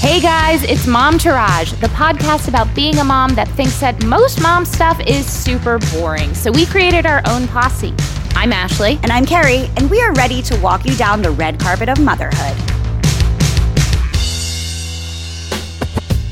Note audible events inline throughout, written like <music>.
Hey guys, it's Momtourage, the podcast about being a mom that thinks that most mom stuff is super boring. So we created our own posse. I'm Ashley. And I'm Carrie, and we are ready to walk you down the red carpet of motherhood.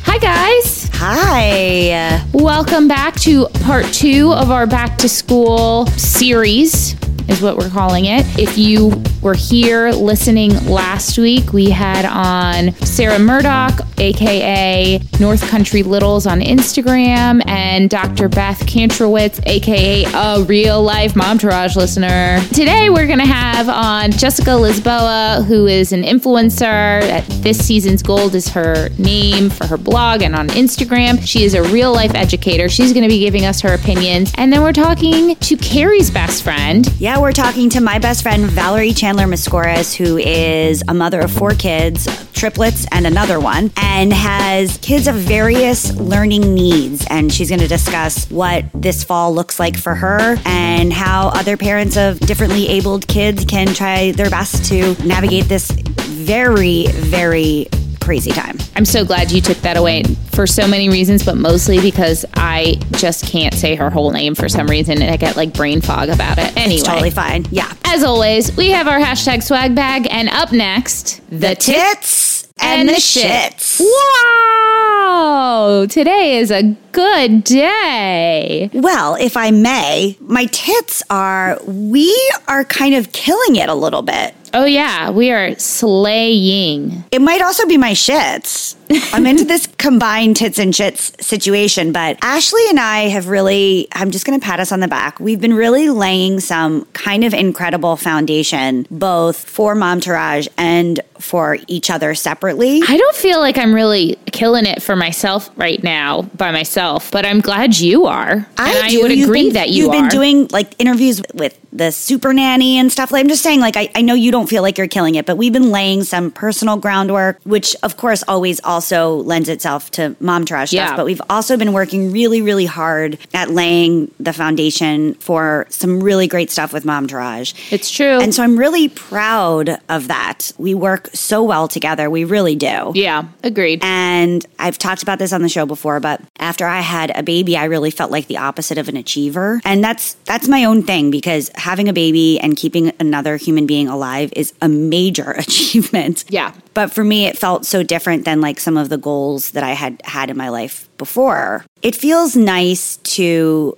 Hi guys. Hi. Welcome back to part two of our back to school series is what we're calling it. If you were here listening last week, we had on Sarah Murdoch, aka North Country Littles on Instagram, and Dr. Beth Kantrowitz, aka a real life Momtourage listener. Today we're to have on Jessica Lisboa, who is an influencer. This season's gold is her name for her blog and on Instagram. She is a real life educator. She's to be giving us her opinions. And then we're talking to Carrie's best friend. Yeah, we're talking to my best friend, Valerie Chandler Meskouris, who is a mother of four kids, triplets, and another one, and has kids of various learning needs. And she's going to discuss what this fall looks like for her and how other parents of differently abled kids can try their best to navigate this very, very crazy time. I'm so glad you took that away for so many reasons, but mostly because I just can't say her whole name for some reason and I get like brain fog about it. Anyway. It's totally fine. Yeah. As always, we have our hashtag swag bag, and up next, the tits and the shits. Wow! Today is a good day. Well, if I may, my tits are, we are kind of killing it a little bit. Oh, yeah, we are slaying. It might also be my shits. I'm into this <laughs> combined tits and shits situation, but Ashley and I have really, I'm just going to pat us on the back. We've been really laying some kind of incredible foundation, both for Momtourage and for each other separately. I don't feel like I'm really killing it for myself right now by myself, but I'm glad you are. I. I would You've agree been- that you You've are. been doing like interviews with the super nanny and stuff. Like I'm just saying, like I, I know you don't feel like you're killing it, but we've been laying some personal groundwork, which of course always also lends itself to Momtourage Yeah. stuff. But we've also been working really, really hard at laying the foundation for some really great stuff with mom trash. It's true. And so I'm really proud of that. We work so well together. We really do. yeah, agreed. And I've talked about this on the show before, but after I had a baby, I really felt like the opposite of an achiever. And that's that's my own thing because having a baby and keeping another human being alive is a major <laughs> achievement. Yeah. But for me it felt so different than like some of the goals that I had had in my life before. It feels nice to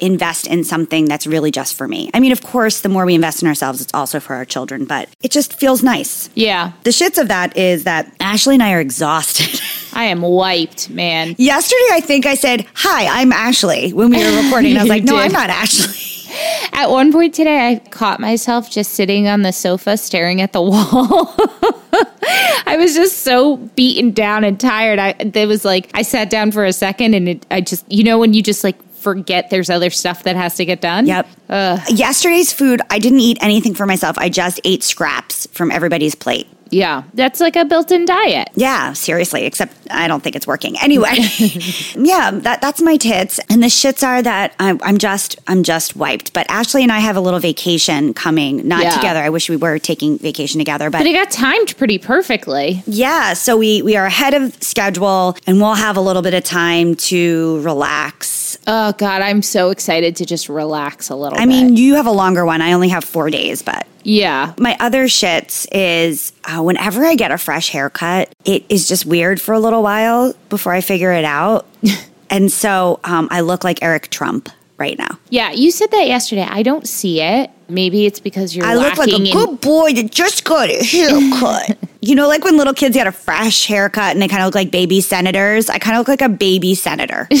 invest in something that's really just for me. I mean, of course, the more we invest in ourselves, it's also for our children, but it just feels nice. yeah, The shits of that is that Ashley and I are exhausted. <laughs> I am wiped, man. Yesterday, I think I said, Hi, I'm Ashley when we were recording. I was <laughs> like, No, did. I'm not Ashley. <laughs> At one point today, I caught myself just sitting on the sofa staring at the wall. I was just so beaten down and tired. I it was like I sat down for a second and it, I just you know when you just like forget there's other stuff that has to get done. Yep. Yesterday's food, I didn't eat anything for myself. I just ate scraps from everybody's plate. Yeah, that's like a built-in diet. Yeah, seriously, except I don't think it's working. Anyway, <laughs> yeah, that, that's my tits. And the shits are that I'm, I'm just, I'm just wiped. But Ashley and I have a little vacation coming, not Yeah. together. I wish we were taking vacation together, But it got timed pretty perfectly. Yeah, so we we are ahead of schedule and we'll have a little bit of time to relax. Oh god, I'm so excited to just relax a little I mean, you have a longer one. I only have 4 days, but yeah. my other shits is uh, whenever I get a fresh haircut, it is just weird for a little while before I figure it out. <laughs> and so um, I look like Eric Trump right now. Yeah, you said that yesterday. I don't see it. Maybe it's because you're I look like a in good boy that just got a haircut. <laughs> you know, like when little kids get a fresh haircut and they kind of look like baby senators. I kind of look like a baby senator. <laughs>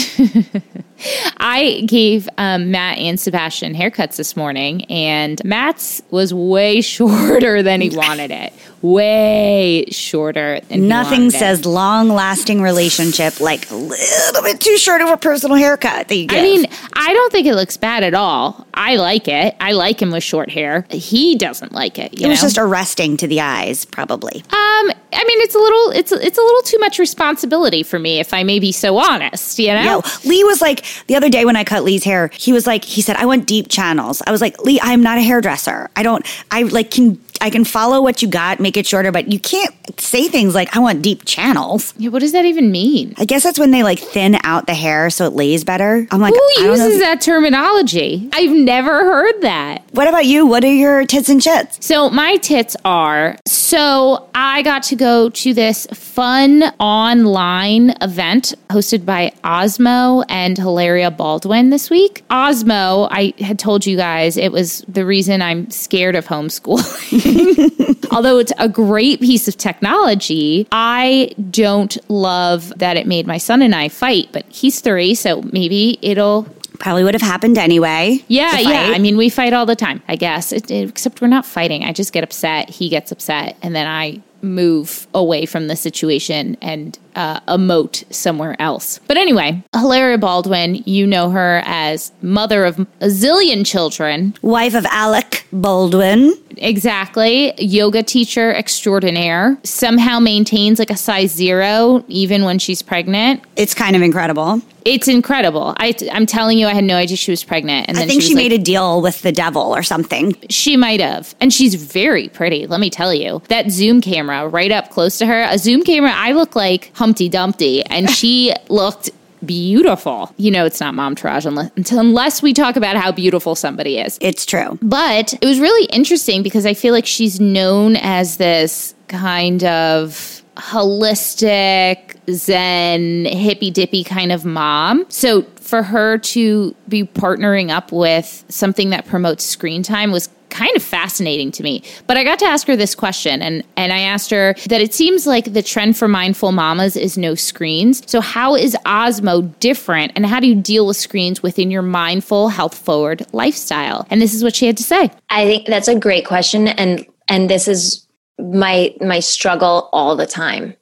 I gave um, Matt and Sebastian haircuts this morning, and Matt's was way <laughs> shorter than he wanted it. Way shorter. Than Nothing wanted says long lasting relationship like a little bit too short of a personal haircut that you give. I mean, I don't think it looks bad at all. I like it. I like him with short hair. He doesn't like it. You it was know? just arresting to the eyes, probably. Um, I mean, it's a little, it's it's a little too much responsibility for me, if I may be so honest. You know, Yo, Lee was like the other day when I cut Lee's hair. He was like, he said, "I want deep channels." I was like, "Lee, I'm not a hairdresser. I don't. I like can." I can follow what you got, make it shorter, but you can't say things like, I want deep channels. Yeah, what does that even mean? I guess that's when they like thin out the hair so it lays better. I'm like, Who I don't know. uses if- that terminology? I've never heard that. What about you? What are your tits and shits? So my tits are so I got to go to this fun online event hosted by Osmo and Hilaria Baldwin this week. Osmo, I had told you guys it was the reason I'm scared of homeschooling. <laughs> <laughs> Although it's a great piece of technology, I don't love that it made my son and I fight, but he's 3, so maybe it'll Probably would have happened anyway. yeah, yeah. I mean, we fight all the time, I guess. It, it- except we're not fighting. I just get upset. He gets upset, and then I move away from the situation and uh, emote somewhere else. But anyway, Hilaria Baldwin, you know her as mother of a zillion children. Wife of Alec Baldwin. Exactly. Yoga teacher extraordinaire. Somehow maintains like a size zero even when she's pregnant. It's kind of incredible. It's incredible. I, I'm telling you, I had no idea she was pregnant. And I think she, she, was like, made a deal with the devil or something. She might have. And she's very pretty, let me tell you. That Zoom camera right up close to her, a Zoom camera, I look like Humpty Dumpty, and <laughs> she looked beautiful. You know, it's not Momtourage unless, unless we talk about how beautiful somebody is. It's true. But it was really interesting because I feel like she's known as this kind of holistic, zen, hippy dippy kind of mom. So for her to be partnering up with something that promotes screen time was kind of fascinating to me. But I got to ask her this question and and I asked her that it seems like the trend for mindful mamas is no screens. So how is Osmo different and how do you deal with screens within your mindful health forward lifestyle? And this is what she had to say. I think that's a great question, and and this is my my struggle all the time.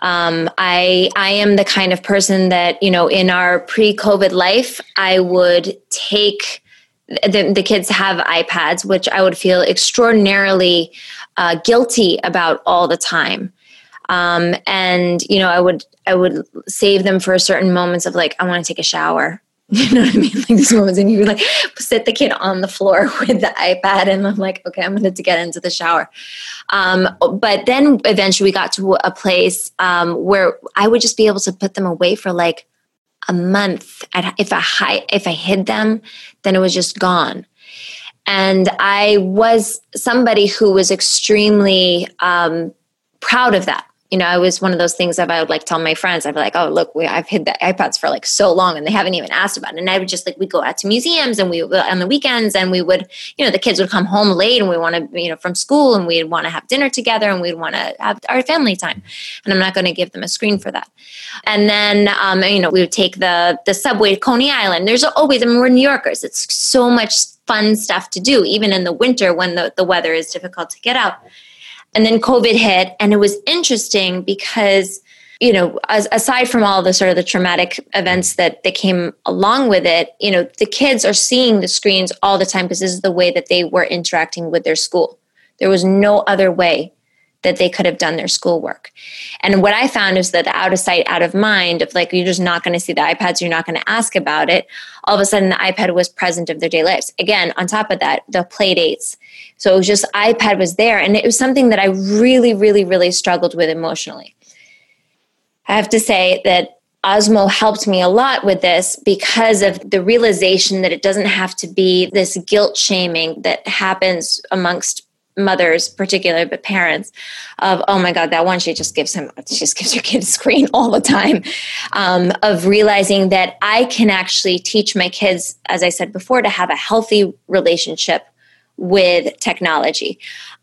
Um, I I am the kind of person that you know in our pre-COVID life, I would take the, the kids have iPads, which I would feel extraordinarily uh, guilty about all the time. Um, and you know, I would I would save them for certain moments of like I want to take a shower. <laughs> You know what I mean? Like these moments, and you like sit the kid on the floor <laughs> with the iPad, and I'm like, okay, I'm going to get into the shower. Um, but then eventually we got to a place um, where I would just be able to put them away for like a month. I'd, if I hi- if I hid them, then it was just gone. And I was somebody who was extremely um, proud of that. You know, I was one of those things that I would like tell my friends. I'd be like, "Oh, look, we, I've hid the iPads for like so long, and they haven't even asked about it." And I would just like we go out to museums, and we on the weekends, and we would, you know, the kids would come home late, and we want to, you know, from school, and we'd want to have dinner together, and we'd want to have our family time. And I'm not going to give them a screen for that. And then, um, you know, we would take the the subway to Coney Island. There's always, I mean, we're New Yorkers. It's so much fun stuff to do, even in the winter when the, the weather is difficult to get out. And then COVID hit, and it was interesting because, you know, as, aside from all the sort of the traumatic events that, that came along with it, you know, the kids are seeing the screens all the time because this is the way that they were interacting with their school. There was no other way that they could have done their schoolwork. And what I found is that out of sight, out of mind of like, you're just not going to see the iPads, you're not going to ask about it. All of a sudden, the iPad was present of their daily lives. Again, on top of that, the play dates. So it was just iPad was there. And it was something that I really, really, really struggled with emotionally. I have to say that Osmo helped me a lot with this because of the realization that it doesn't have to be this guilt shaming that happens amongst mothers particularly but parents of oh my god that one she just gives him she just gives your kid a screen <laughs> all the time um, of realizing that i can actually teach my kids as i said before to have a healthy relationship with technology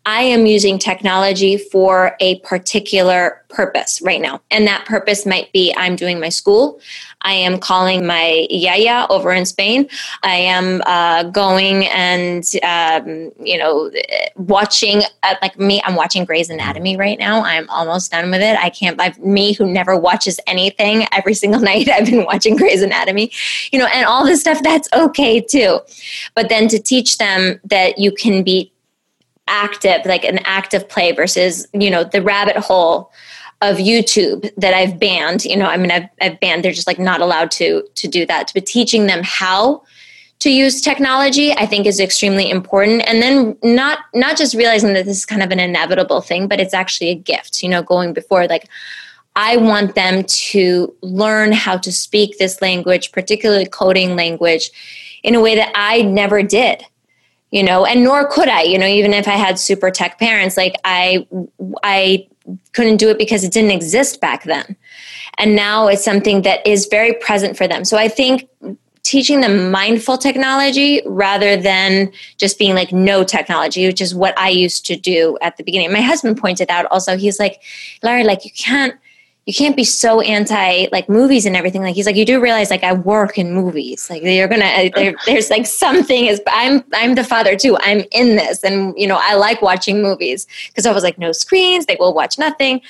i am using technology for a particular purpose right now. And that purpose might be i'm doing my school. I am calling my yaya over in spain. I am uh, going and um, you know watching uh, like me i'm watching Grey's anatomy right now. I'm almost done with it. I can't i've me who never watches anything every single <laughs> night i've been watching Grey's anatomy you know and all this stuff that's okay too. But then to teach them that you can be active like an active play versus you know the rabbit hole of YouTube that I've banned. You know, I mean, I've, I've banned. They're just like not allowed to to do that. But teaching them how to use technology i think is extremely important and then not not just realizing that this is kind of an inevitable thing but it's actually a gift you know going before like i want them to learn how to speak this language particularly coding language in a way that i never did you know and nor could i you know even if i had super tech parents like i i couldn't do it because it didn't exist back then. And now it's something that is very present for them. So i think teaching them mindful technology rather than just being like no technology which is what i used to do at the beginning. My husband pointed out also he's like larry like you can't you can't be so anti like movies and everything. Like he's like, you do realize like I work in movies. Like you're gonna <laughs> there's like something is I'm I'm the father too. I'm in this, and you know I like watching movies because I was like no screens. They will watch nothing.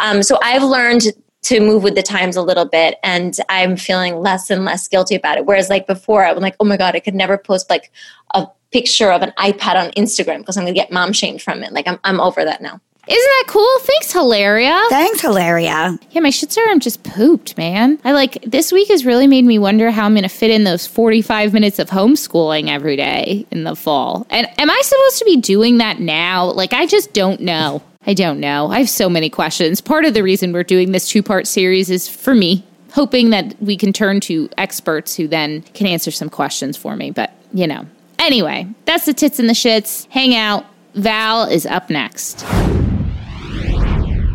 Um, so I've learned to move with the times a little bit and i'm feeling less and less guilty about it whereas like before i'm like oh my god i could never post like a picture of an ipad on instagram because i'm going to get mom shamed from it like I'm, I'm over that now that cool? Thanks, Hilaria. Thanks, Hilaria. Yeah, my shit serum just pooped, man. I like this week has really made me wonder how I'm going to fit in those 45 minutes of homeschooling every day in the fall. And am I supposed to be doing that now? Like, I just don't know. I don't know. I have so many questions. Part of the reason we're doing this two part series is for me, hoping that we can turn to experts who then can answer some questions for me. But, you know. Anyway, that's the tits and the shits. Hang out. Val is up next.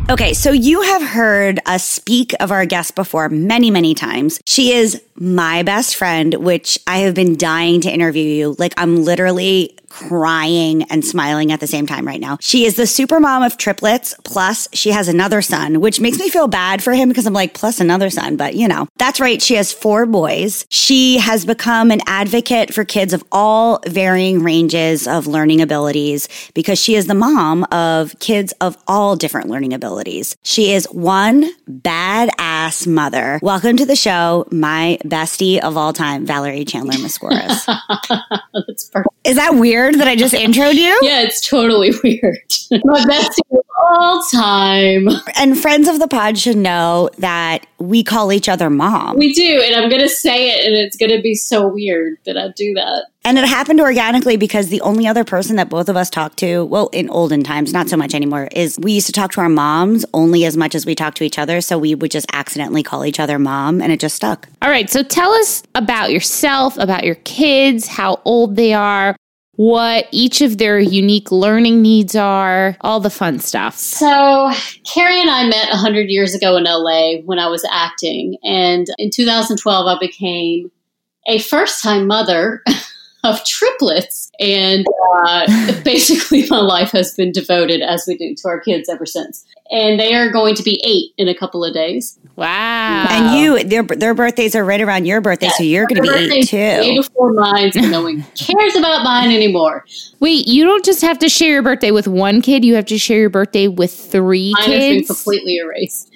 Okay, so you have heard us speak of our guest before many, many times. She is my best friend, which I have been dying to interview you. Like, I'm literally crying and smiling at the same time right now. She is the super mom of triplets, plus she has another son, which makes me feel bad for him because I'm like, plus another son, but you know, that's right. She has four boys. She has become an advocate for kids of all varying ranges of learning abilities because she is the mom of kids of all different learning abilities. She is one badass mother. Welcome to the show, my bestie of all time, Valerie Chandler Meskouris. <laughs> That's perfect. Is that weird that I just introed you? Yeah, it's totally <laughs> weird. My bestie of all time. And friends of the pod should know that we call each other mom. We do, and I'm going to say it, and it's going to be so weird that I do that. And it happened organically because the only other person that both of us talked to, well, in olden times, not so much anymore, is we used to talk to our moms only as much as we talked to each other. So we would just accidentally call each other mom, and it just stuck. All right. So tell us about yourself, about your kids, how old they are, what each of their unique learning needs are, all the fun stuff. So, Carrie and I met 100 years ago in LA when I was acting. And in 2012, I became a first time mother <laughs> of triplets. And uh, <laughs> basically, my life has been devoted, as we do, to our kids ever since. And they are going to be eight in a couple of days. Wow! And you, their their birthdays are right around your birthday, so you're going to be eight too. Way before mine, so no one <laughs> cares about mine anymore. Wait, you don't just have to share your birthday with one kid; you have to share your birthday with three mine kids. Has been completely erased.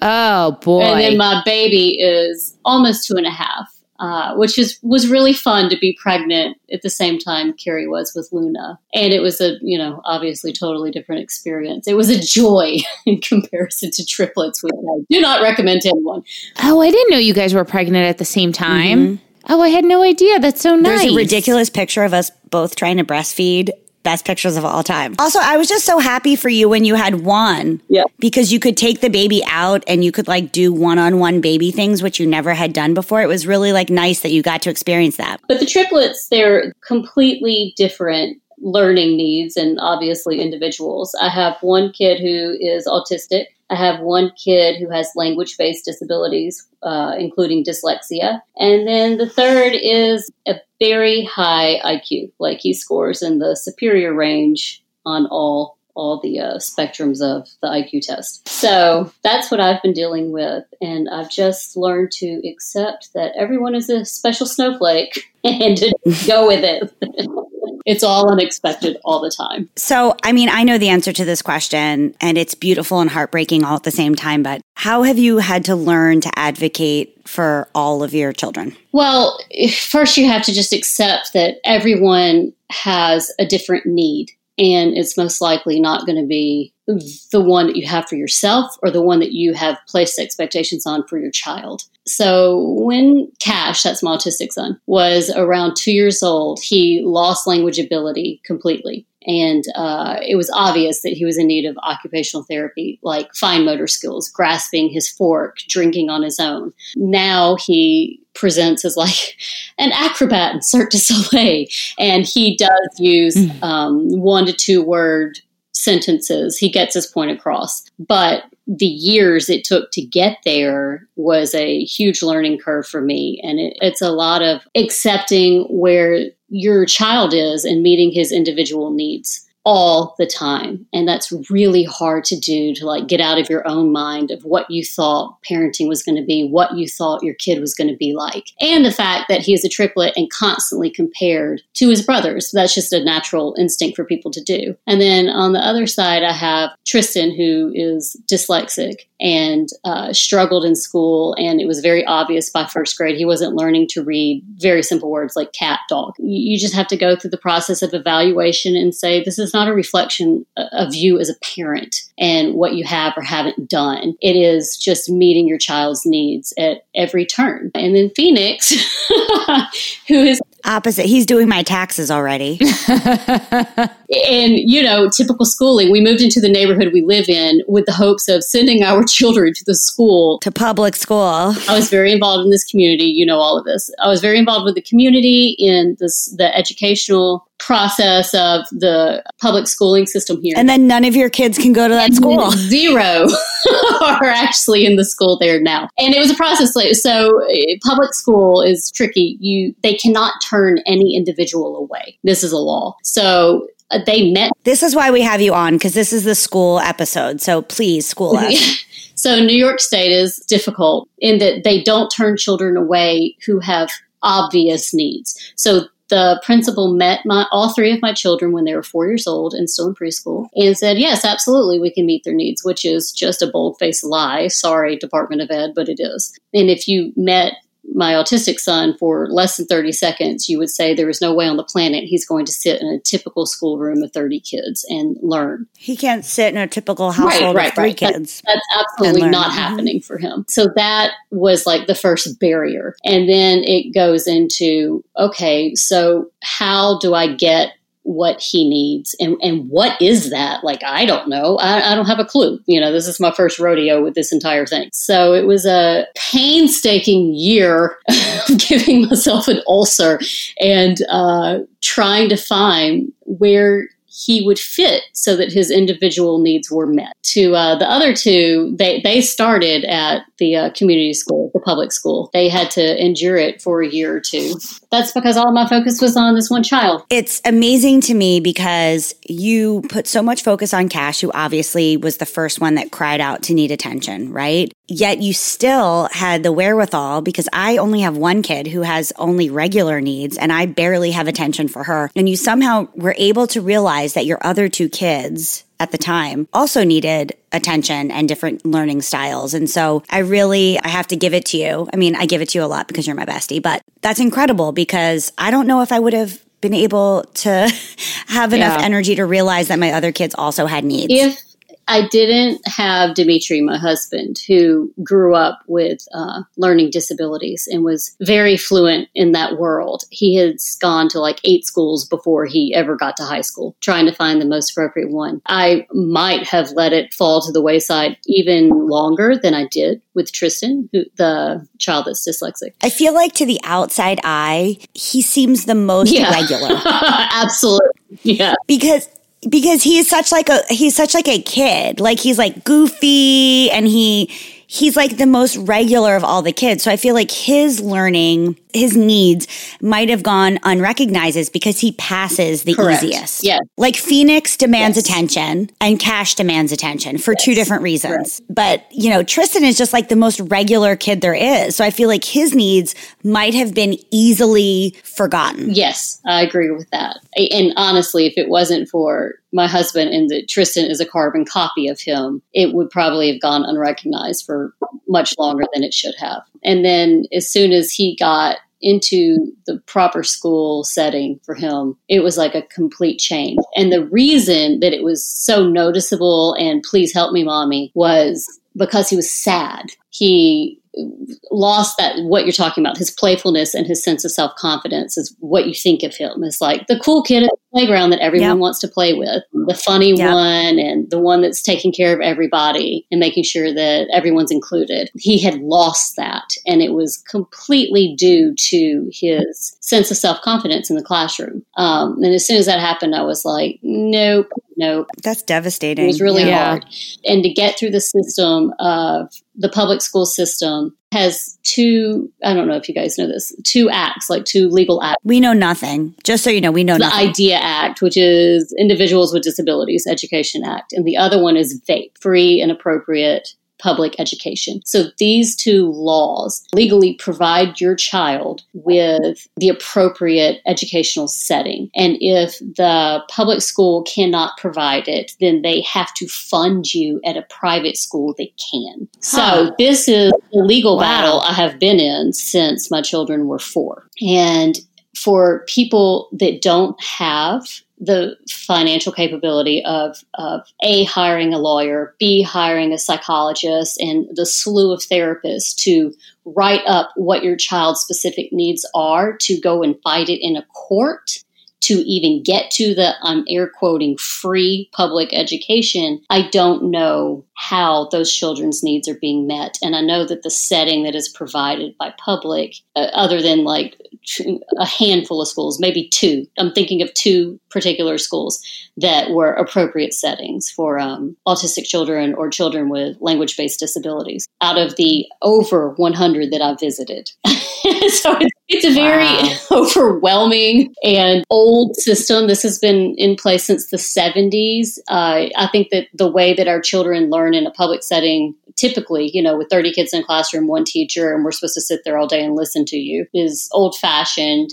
Oh boy! And then my baby is almost two and a half. Uh, which is was really fun to be pregnant at the same time Carrie was with Luna, and it was a you know obviously totally different experience. It was a joy <laughs> in comparison to triplets, which I do not recommend to anyone. Oh, I didn't know you guys were pregnant at the same time. Mm-hmm. Oh, I had no idea. That's so nice. There's a ridiculous picture of us both trying to breastfeed best pictures of all time. Also, I was just so happy for you when you had one. Yeah. Because you could take the baby out and you could like do one on one baby things, which you never had done before. It was really like nice that you got to experience that. But the triplets, they're completely different learning needs and obviously individuals. I have one kid who is autistic. I have one kid who has language based disabilities, uh, including dyslexia. And then the third is a very high IQ, like he scores in the superior range on all all the uh, spectrums of the IQ test. So that's what I've been dealing with. And I've just learned to accept that everyone is a special snowflake <laughs> and to go with it. <laughs> it's all unexpected all the time. So, I mean, I know the answer to this question and it's beautiful and heartbreaking all at the same time, but how have you had to learn to advocate for all of your children? Well, first you have to just accept that everyone has a different need and it's most likely not going to be the one that you have for yourself or the one that you have placed expectations on for your child. So when Cash, that's my autistic son, was around two years old, he lost language ability completely. And uh, it was obvious that he was in need of occupational therapy, like fine motor skills, grasping his fork, drinking on his own. Now he presents as like <laughs> an acrobat in Cirque du Soleil, and he does use mm. um, one to two word sentences. He gets his point across. But the years it took to get there was a huge learning curve for me. And it, it's a lot of accepting where your child is and meeting his individual needs all the time. And that's really hard to do to like get out of your own mind of what you thought parenting was going to be, what you thought your kid was going to be like. And the fact that he is a triplet and constantly compared to his brothers. That's just a natural instinct for people to do. And then on the other side, I have Tristan, who is dyslexic and uh, struggled in school. And it was very obvious by first grade he wasn't learning to read very simple words like cat, dog. You just have to go through the process of evaluation and say, this is not a reflection of you as a parent and what you have or haven't done. It is just meeting your child's needs at every turn. And then Phoenix, <laughs> who is opposite. He's doing my taxes already. <laughs> and, you know, typical schooling, we moved into the neighborhood we live in with the hopes of sending our <laughs> children to the school. To public school. I was very involved in this community. You know all of this. I was very involved with the community in this, the educational process of the public schooling system here. And then none of your kids can go to that and school. Zero <laughs> are actually in the school there now. And it was a process. So eh, public school is tricky. You they cannot turn any individual away. This is a law. So uh, they met. This is why we have you on because this is the school episode. So please school <laughs> us. so New York State is difficult in that they don't turn children away who have obvious needs. So the principal met my all three of my children when they were four years old and still in preschool and said yes absolutely we can meet their needs which is just a bold-faced lie sorry department of ed but it is and if you met my autistic son for less than 30 seconds, you would say there is no way on the planet he's going to sit in a typical schoolroom of 30 kids and learn. He can't sit in a typical household right, right, of three right. kids. That's, that's absolutely not mm-hmm. happening for him. So that was like the first barrier. And then it goes into okay, so how do I get what he needs and, and what is that? Like i don't know. I, I, don't have a clue. You know this is my first rodeo with this entire thing. So it was a painstaking year of <laughs> giving myself an ulcer and uh, trying to find where he would fit so that his individual needs were met. To uh, the other two, they, they started at the uh, community school, the public school. They had to endure it for a year or two. That's because all my focus was on this one child. It's amazing to me because you put so much focus on Cash, who obviously was the first one that cried out to need attention, right? Yet you still had the wherewithal because I only have one kid who has only regular needs and I barely have attention for her. And you somehow were able to realize that your other two kids at the time also needed attention and different learning styles. And so I really, I have to give it to you. I mean, I give it to you a lot because you're my bestie, but that's incredible because I don't know if I would have been able to <laughs> have enough yeah. energy to realize that my other kids also had needs. If I didn't have Dimitri, my husband, who grew up with uh, learning disabilities and was very fluent in that world. He had gone to like eight schools before he ever got to high school, trying to find the most appropriate one. I might have let it fall to the wayside even longer than I did with Tristan, who, the child that's dyslexic. I feel like to the outside eye, he seems the most yeah. regular. <laughs> Absolutely. Yeah. Because because he's such like a he's such like a kid. Like he's like goofy and he he's like the most regular of all the kids. So I feel like his learning, his needs might have gone unrecognized because he passes the Correct. easiest. Yeah. Like Phoenix demands yes. attention and Cash demands attention for yes. two different reasons. Right. But, you know, Tristan is just like the most regular kid there is. So I feel like his needs might have been easily forgotten. Yes, I agree with that. And honestly, if it wasn't for my husband and that Tristan is a carbon copy of him, it would probably have gone unrecognized for much longer than it should have. And then as soon as he got into the proper school setting for him, it was like a complete change. And the reason that it was so noticeable and please help me, mommy, was because he was sad. He lost that what you're talking about his playfulness and his sense of self-confidence is what you think of him as like the cool kid at playground that everyone yep. wants to play with the funny yep. one and the one that's taking care of everybody and making sure that everyone's included he had lost that and it was completely due to his sense of self-confidence in the classroom um, and as soon as that happened i was like nope nope that's devastating it was really yeah. hard and to get through the system of the public school system has two i don't know if you guys know this two acts like two legal acts we know nothing just so you know we know the nothing. idea act which is individuals with disabilities education act and the other one is FAPE free and appropriate public education. So these two laws legally provide your child with the appropriate educational setting. And if the public school cannot provide it, then they have to fund you at a private school that can. Huh. So this is a legal wow. battle I have been in since my children were four. And for people that don't have the financial capability of, of A, hiring a lawyer, B, hiring a psychologist, and the slew of therapists to write up what your child's specific needs are to go and fight it in a court to even get to the I'm air quoting free public education, I don't know how those children's needs are being met. And I know that the setting that is provided by public, uh, other than like a handful of schools, maybe two, I'm thinking of two particular schools that were appropriate settings for um, autistic children or children with language based disabilities out of the over 100 that I've visited. <laughs> so it's, it's a very wow. <laughs> overwhelming and old system. This has been in place since the 70s. Uh, I think that the way that our children learn in a public setting typically, you know, with 30 kids in a classroom, one teacher, and we're supposed to sit there all day and listen to you is old fashioned.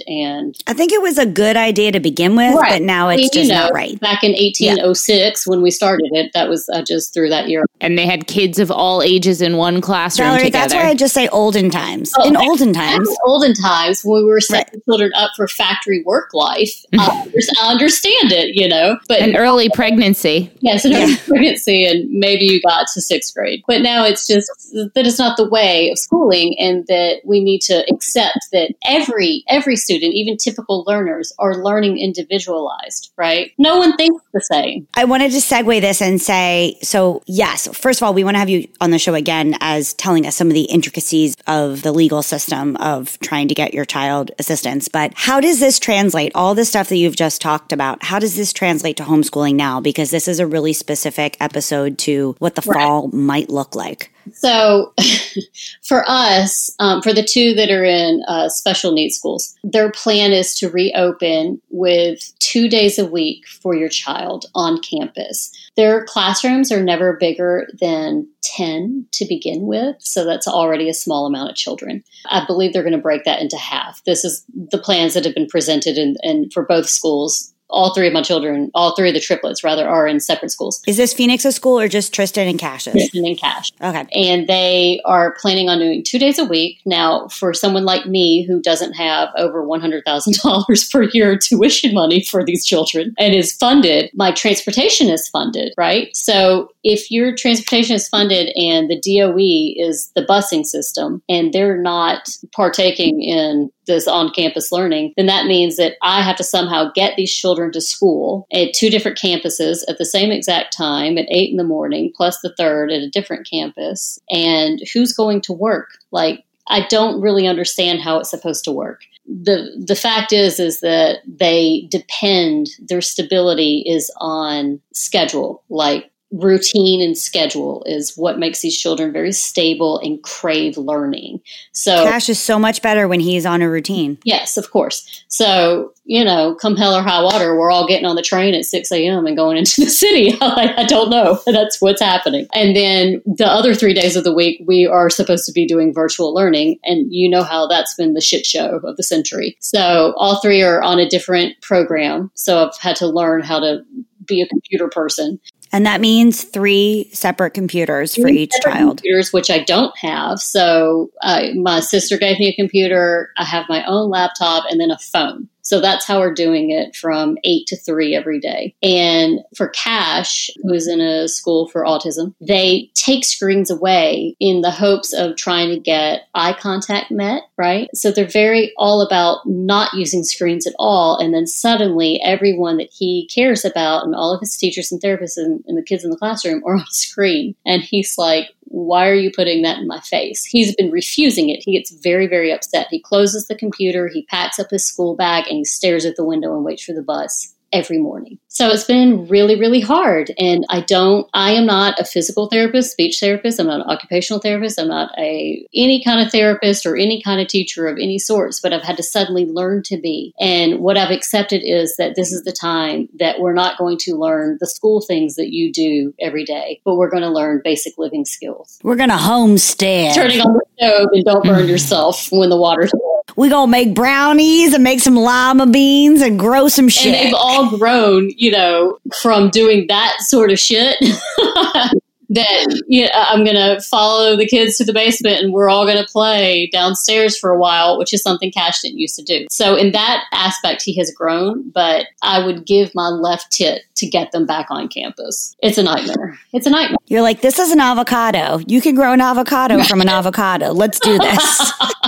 And I think it was a good idea to begin with, right. but now it's just know, not right. Back in 1806, yeah. when we started it, that was uh, just through that year. And they had kids of all ages in one classroom. Valerie, together. that's why I just say olden times. Oh, in olden times. Olden times, when we were setting right. children up for factory work life, <laughs> I understand it, you know. But an early pregnancy. Yes, an yeah. early <laughs> pregnancy, and maybe you got to sixth grade. But now now it's just that it's not the way of schooling and that we need to accept that every every student even typical learners are learning individualized right no one thinks the same i wanted to segue this and say so yes first of all we want to have you on the show again as telling us some of the intricacies of the legal system of trying to get your child assistance but how does this translate all the stuff that you've just talked about how does this translate to homeschooling now because this is a really specific episode to what the right. fall might look like like? So, <laughs> for us, um, for the two that are in uh, special needs schools, their plan is to reopen with two days a week for your child on campus. Their classrooms are never bigger than 10 to begin with, so that's already a small amount of children. I believe they're going to break that into half. This is the plans that have been presented and for both schools all three of my children, all three of the triplets rather, are in separate schools. Is this Phoenix a school or just Tristan and Cash's? Tristan and Cash. Okay. And they are planning on doing two days a week. Now, for someone like me who doesn't have over $100,000 <laughs> per year tuition money for these children and is funded, my transportation is funded, right? So if your transportation is funded and the DOE is the busing system and they're not partaking in this on campus learning, then that means that I have to somehow get these children to school at two different campuses at the same exact time at eight in the morning, plus the third at a different campus. And who's going to work? Like, I don't really understand how it's supposed to work. The the fact is is that they depend their stability is on schedule. Like routine and schedule is what makes these children very stable and crave learning. So Cash is so much better when he's on a routine. Yes, of course. So, you know, come hell or high water, we're all getting on the train at 6 a.m. and going into the <laughs> city. <laughs> I, don't know. <laughs> That's what's happening. And then the other three days of the week, we are supposed to be doing virtual learning. And you know how that's been the shit show of the century. So all three are on a different program. So I've had to learn how to be a computer person. And that means three separate computers for each child. Computers, which I don't have. So uh, my sister gave me a computer. I have my own laptop and then a phone. So that's how we're doing it from eight to three every day. And for Cash, who's in a school for autism, they take screens away in the hopes of trying to get eye contact met, right? So they're very all about not using screens at all. And then suddenly everyone that he cares about and all of his teachers and therapists and, and the kids in the classroom are on screen. And he's like, why are you putting that in my face? He's been refusing it. He gets very, very upset. He closes the computer, he packs up his school bag, and he stares at the window and waits for the bus every morning. So it's been really, really hard. And I don't, I am not a physical therapist, speech therapist. I'm not an occupational therapist. I'm not a, any kind of therapist or any kind of teacher of any sorts, but I've had to suddenly learn to be. And what I've accepted is that this is the time that we're not going to learn the school things that you do every day, but we're going to learn basic living skills. We're going to homestead. Turning on the stove and don't burn <laughs> yourself when the water's we gonna make brownies and make some lima beans and grow some shit. And they've all grown, you know, from doing that sort of shit. <laughs> that you know, I'm going to follow the kids to the basement and we're all going to play downstairs for a while, which is something Cash didn't used to do. So in that aspect, he has grown, but I would give my left tit to get them back on campus. It's a nightmare. It's a nightmare. You're like, this is an avocado. You can grow an avocado from an <laughs> avocado. Let's do this. <laughs>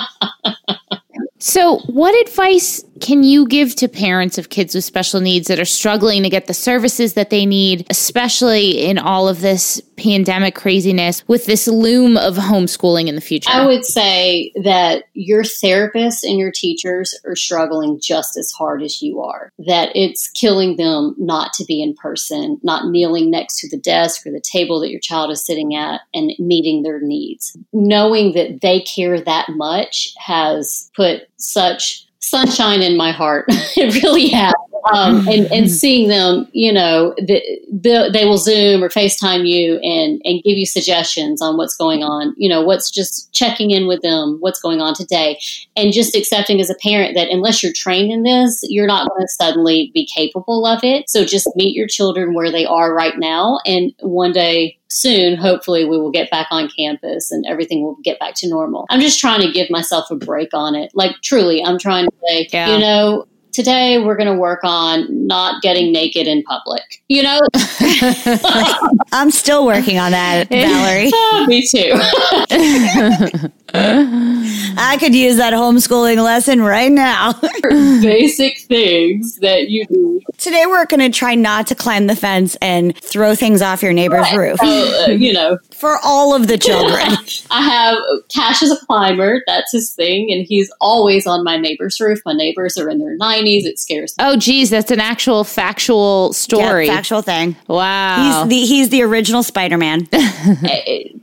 So, what advice can you give to parents of kids with special needs that are struggling to get the services that they need, especially in all of this pandemic craziness with this loom of homeschooling in the future? I would say that your therapists and your teachers are struggling just as hard as you are, that it's killing them not to be in person, not kneeling next to the desk or the table that your child is sitting at and meeting their needs. Knowing that they care that much has put such sunshine in my heart. <laughs> it really has. Um, and, and seeing them, you know, the, the, they will Zoom or FaceTime you and, and give you suggestions on what's going on, you know, what's just checking in with them, what's going on today, and just accepting as a parent that unless you're trained in this, you're not going to suddenly be capable of it. So just meet your children where they are right now. And one day, soon, hopefully, we will get back on campus and everything will get back to normal. I'm just trying to give myself a break on it. Like, truly, I'm trying to say, yeah. you know, today we're going to work on not getting naked in public. You know? <laughs> <laughs> I'm still working on that, Valerie. <laughs> Me too. I could use that homeschooling lesson right now. Basic things that you do. Today we're going to try not to climb the fence and throw things off your neighbor's right. roof. Uh, you know, for all of the children. I have Cash is a climber. That's his thing, and he's always on my neighbor's roof. My neighbors are in their nineties. It scares. Me. Oh, geez, that's an actual factual story. Yep, factual thing. Wow. He's the he's the original Spider Man. <laughs> Uh,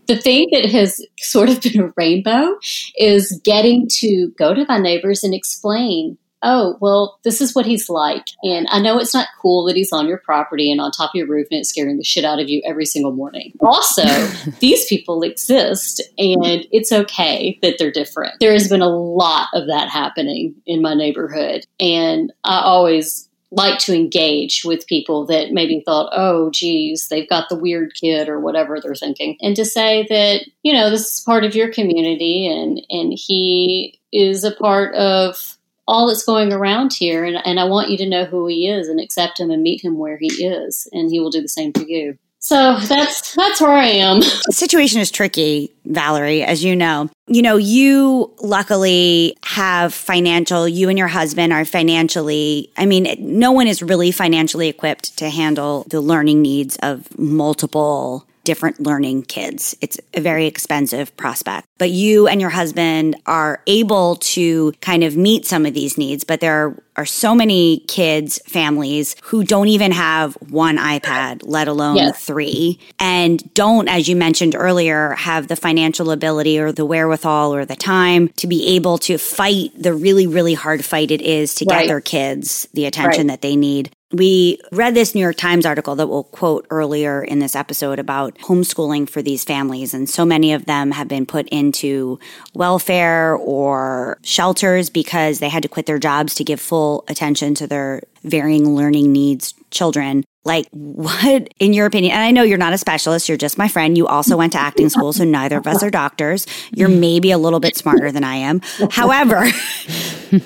the thing that has sort of been a rainbow is getting to go to my neighbors and explain oh, well, this is what he's like. And I know it's not cool that he's on your property and on top of your roof and it's scaring the shit out of you every single morning. Also, <laughs> these people exist and it's okay that they're different. There has been a lot of that happening in my neighborhood. And I always like to engage with people that maybe thought, oh, geez, they've got the weird kid or whatever they're thinking. And to say that, you know, this is part of your community and, and he is a part of all that's going around here and, and I want you to know who he is and accept him and meet him where he is and he will do the same for you. So that's that's where I am. <laughs> The situation is tricky, Valerie, as you know. You know, you luckily have financial, you and your husband are financially, I mean, no one is really financially equipped to handle the learning needs of multiple different learning kids. It's a very expensive prospect. But you and your husband are able to kind of meet some of these needs, but there are, are so many kids, families who don't even have one iPad, let alone yes. three, and don't, as you mentioned earlier, have the financial ability or the wherewithal or the time to be able to fight the really, really hard fight it is to right. get their kids the attention right. that they need we read this New York Times article that we'll quote earlier in this episode about homeschooling for these families. And so many of them have been put into welfare or shelters because they had to quit their jobs to give full attention to their varying learning needs children. Like, what, in your opinion, and I know you're not a specialist, you're just my friend. You also went to acting school, so neither of us are doctors. You're maybe a little bit smarter than I am. However,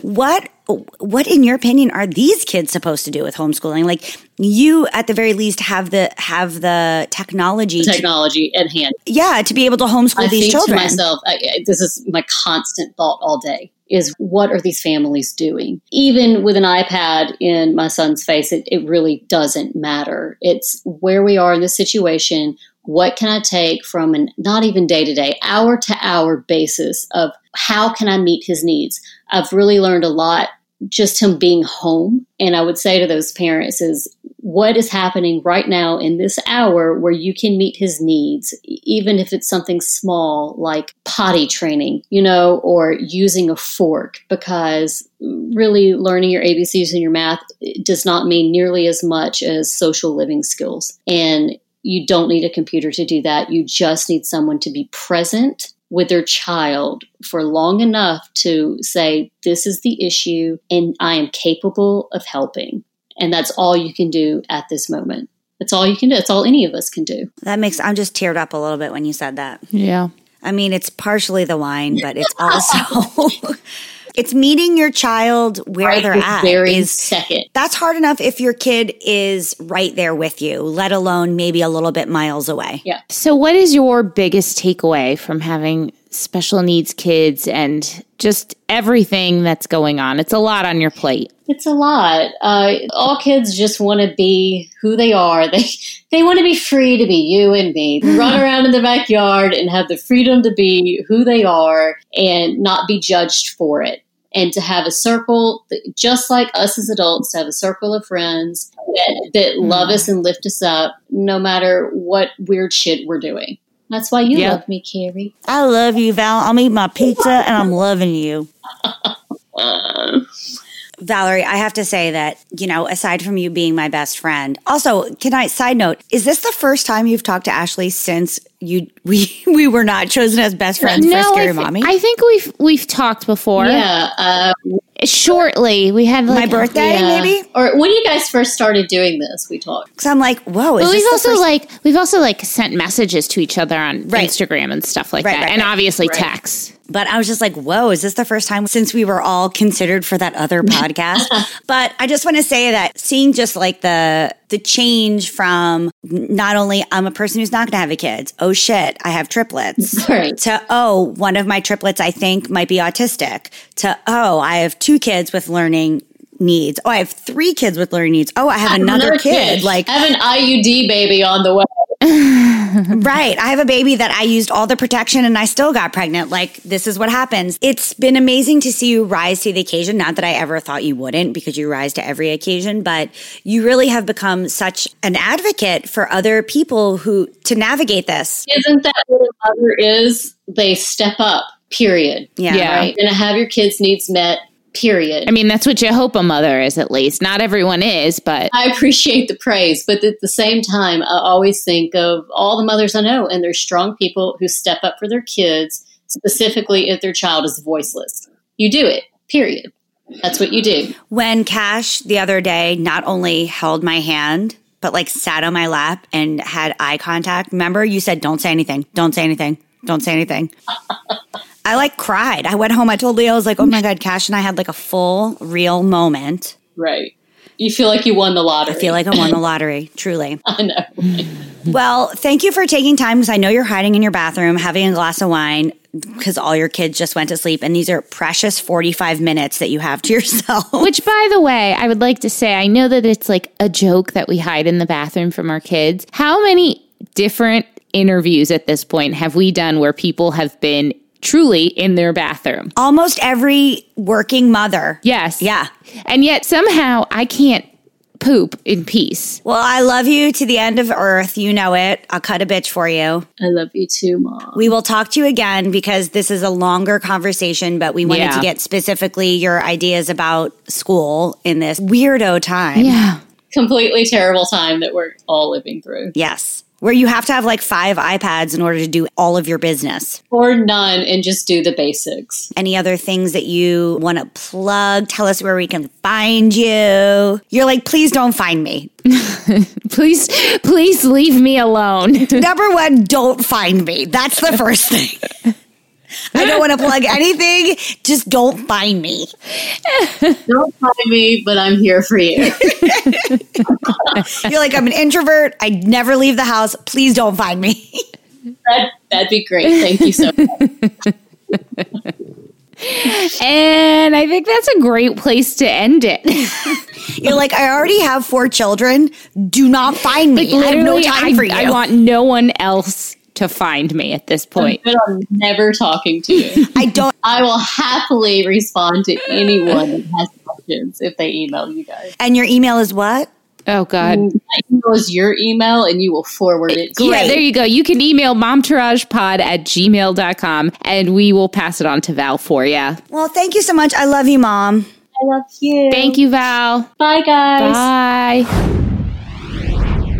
what what in your opinion are these kids supposed to do with homeschooling like you at the very least have the have the technology technology to, at hand yeah to be able to homeschool I these think children to myself I, this is my constant thought all day is what are these families doing even with an ipad in my son's face it, it really doesn't matter it's where we are in this situation what can I take from an not even day to day, hour to hour basis of how can I meet his needs? I've really learned a lot just him being home. And I would say to those parents is what is happening right now in this hour where you can meet his needs, even if it's something small like potty training, you know, or using a fork, because really learning your ABCs and your math does not mean nearly as much as social living skills. And you don't need a computer to do that. You just need someone to be present with their child for long enough to say, This is the issue, and I am capable of helping. And that's all you can do at this moment. That's all you can do. That's all any of us can do. That makes, I'm just teared up a little bit when you said that. Yeah. I mean, it's partially the wine, but it's also. <laughs> it's meeting your child where right they're at. Very is, second. That's hard enough if your kid is right there with you, let alone maybe a little bit miles away. Yeah. So, what is your biggest takeaway from having special needs kids and just everything that's going on? It's a lot on your plate. It's a lot. Uh, all kids just want to be who they are. <laughs> They they want to be free to be you and me. Run <laughs> around in the backyard and have the freedom to be who they are and not be judged for it. And to have a circle, just like us as adults, to have a circle of friends that, that love us and lift us up, no matter what weird shit we're doing. That's why you Yep. love me, Carrie. I love you, Val. I'm eating my pizza and I'm loving you. <laughs> Valerie, I have to say that, you know, aside from you being my best friend, also, can I side note, is this the first time you've talked to Ashley since you we <laughs> we were not chosen as best friends for I, Scary Mommy? I think we've we've talked before. Yeah. Uh, Shortly, we had like my birthday, yeah. maybe? Or when you guys first started doing this, we talked. Because I'm like, whoa, is But this we've the also first- like we've also like sent messages to each other on Right. Instagram and stuff like Right, that, right, and right. obviously Right. texts. But I was just like, whoa, is this the first time since we were all considered for that other <laughs> podcast? but I just want to say that seeing just like the the change from not only I'm a person who's not going to have a kid. Oh Oh, shit, I have triplets. <laughs> Right. To oh, one of my triplets I think might be autistic. To oh, I have two kids with learning needs. Oh, I have three kids with learning needs. Oh, I have another, kid. Like I have an IUD baby on the way. <laughs> Right. I have a baby that I used all the protection and I still got pregnant. Like, this is what happens. It's been amazing to see you rise to the occasion. Not that I ever thought you wouldn't because you rise to every occasion, but you really have become such an advocate for other people who to navigate this. Isn't that what a mother is? They step up, period. Yeah. Yeah. Right? And to have your kids' needs met, period. I mean, that's what you hope a mother is, at least. Not everyone is, but I appreciate the praise, but at the same time, I always think of all the mothers I know, and they're strong people who step up for their kids, specifically if their child is voiceless. You do it, period. That's what you do. When Cash the other day not only held my hand, but like sat on my lap and had eye contact. Remember, you said, don't say anything, don't say anything, don't say anything. <laughs> I like cried. I went home. I told Leo, I was like, oh my God, Cash and I had like a full, real moment. Right. You feel like you won the lottery. I feel like I won the lottery, <laughs> truly. I know. <laughs> Well, thank you for taking time because I know you're hiding in your bathroom having a glass of wine because all your kids just went to sleep. And these are precious 45 minutes that you have to <laughs> yourself. Which, by the way, I would like to say, I know that it's like a joke that we hide in the bathroom from our kids. How many different interviews at this point have we done where people have been truly in their bathroom? Almost every working mother. Yes. Yeah. And yet somehow I can't poop in peace. Well, I love you to the end of earth. You know it. I'll cut a bitch for you. I love you too, Mom. We will talk to you again because this is a longer conversation, but we wanted Yeah. to get specifically your ideas about school in this weirdo time. Yeah. Completely terrible time that we're all living through. Yes. Where you have to have like five iPads in order to do all of your business. Or none and just do the basics. Any other things that you want to plug? Tell us where we can find you. You're like, please don't find me. <laughs> please, please leave me alone. Number one, don't find me. That's the first thing. <laughs> I don't want to plug <laughs> anything. Just don't find me. Don't find me, but I'm here for you. <laughs> You're like, I'm an introvert. I never leave the house. Please don't find me. <laughs> that, that'd be great. Thank you so much. and I think that's a great place to end it. You're like, I already have four children. Do not find me. Like, I have no time I, for you. I want no one else to find me at this point. I'm never talking to you. <laughs> I don't. I will happily respond to anyone that has questions if they email you guys. And your email is what? Oh God. Mm, my email is your email and you will forward it. Great. Yeah, there you go. You can email momtouragepod at gmail.com and we will pass it on to Val for you. Well, thank you so much. I love you, Mom. I love you. Thank you, Val. Bye guys. Bye.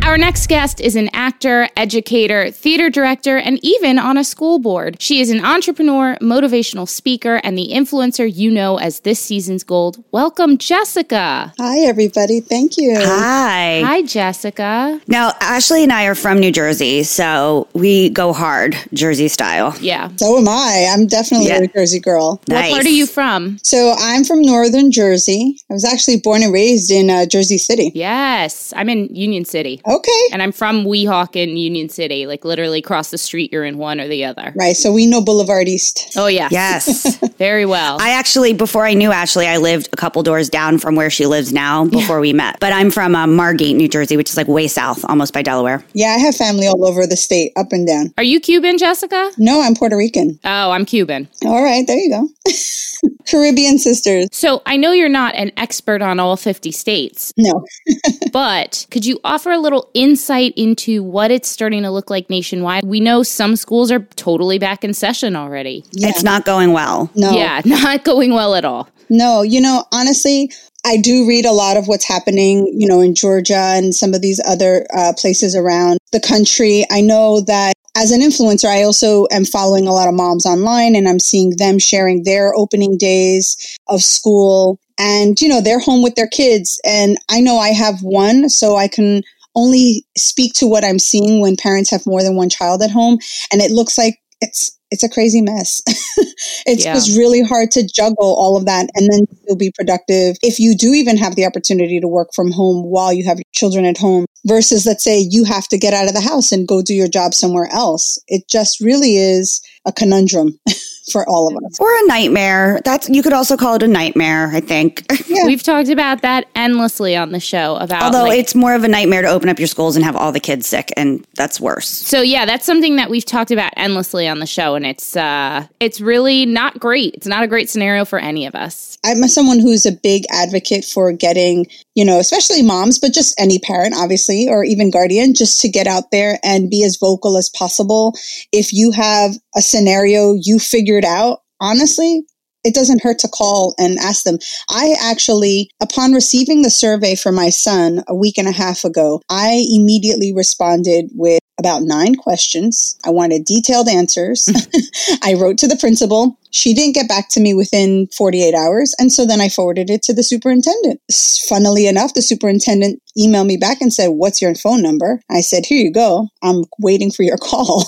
Our next guest is an actor, educator, theater director, and even on a school board. She is an entrepreneur, motivational speaker, and the influencer you know as this season's gold. Welcome, Jessica. Hi, everybody. Thank you. Hi. Hi, Jessica. Now, Ashley and I are from New Jersey, so we go hard, Jersey style. Yeah. So am I. I'm definitely yeah. a Jersey girl. Nice. What part are you from? So I'm from Northern Jersey. I was actually born and raised in uh, Jersey City. Yes. I'm in Union City. Oh, Okay. And I'm from Weehawken, Union City. Like literally across the street, you're in one or the other. Right. So we know Boulevard East. Oh, yeah. Yes. <laughs> Very well. I actually, before I knew Ashley, I lived a couple doors down from where she lives now before yeah. we met. But I'm from uh, Margate, New Jersey, which is like way south, almost by Delaware. Yeah, I have family all over the state, up and down. Are you Cuban, Jessica? No, I'm Puerto Rican. Oh, I'm Cuban. All right. There you go. <laughs> Caribbean sisters. So I know you're not an expert on all 50 states. No. <laughs> but could you offer a little insight into what it's starting to look like nationwide? We know some schools are totally back in session already. Yeah. It's not going well. No. Yeah, <laughs> not going well at all. No, you know, honestly, I do read a lot of what's happening, you know, in Georgia and some of these other uh, places around the country. I know that as an influencer, I also am following a lot of moms online and I'm seeing them sharing their opening days of school. And, you know, they're home with their kids. And I know I have one, so I can only speak to what I'm seeing when parents have more than one child at home. And it looks like it's it's a crazy mess. <laughs> it's yeah. just really hard to juggle all of that and then still be productive. If you do even have the opportunity to work from home while you have children at home versus let's say you have to get out of the house and go do your job somewhere else. It just really is a conundrum. <laughs> for all of us. Or a nightmare. That's you could also call it a nightmare, I think. <laughs> Yeah. We've talked about that endlessly on the show about Although like, it's more of a nightmare to open up your schools and have all the kids sick and that's worse. So yeah, that's something that we've talked about endlessly on the show and it's uh it's really not great. It's not a great scenario for any of us. I'm someone who's a big advocate for getting, you know, especially moms, but just any parent obviously or even guardian just to get out there and be as vocal as possible. If you have a scenario you figured out, honestly, it doesn't hurt to call and ask them. I actually, upon receiving the survey for my son a week and a half ago, I immediately responded with about nine questions. I wanted detailed answers. Hmm. <laughs> I wrote to the principal. She didn't get back to me within 48 hours. And so then I forwarded it to the superintendent. Funnily enough, the superintendent emailed me back and said, What's your phone number? I said, Here you go. I'm waiting for your <laughs> call.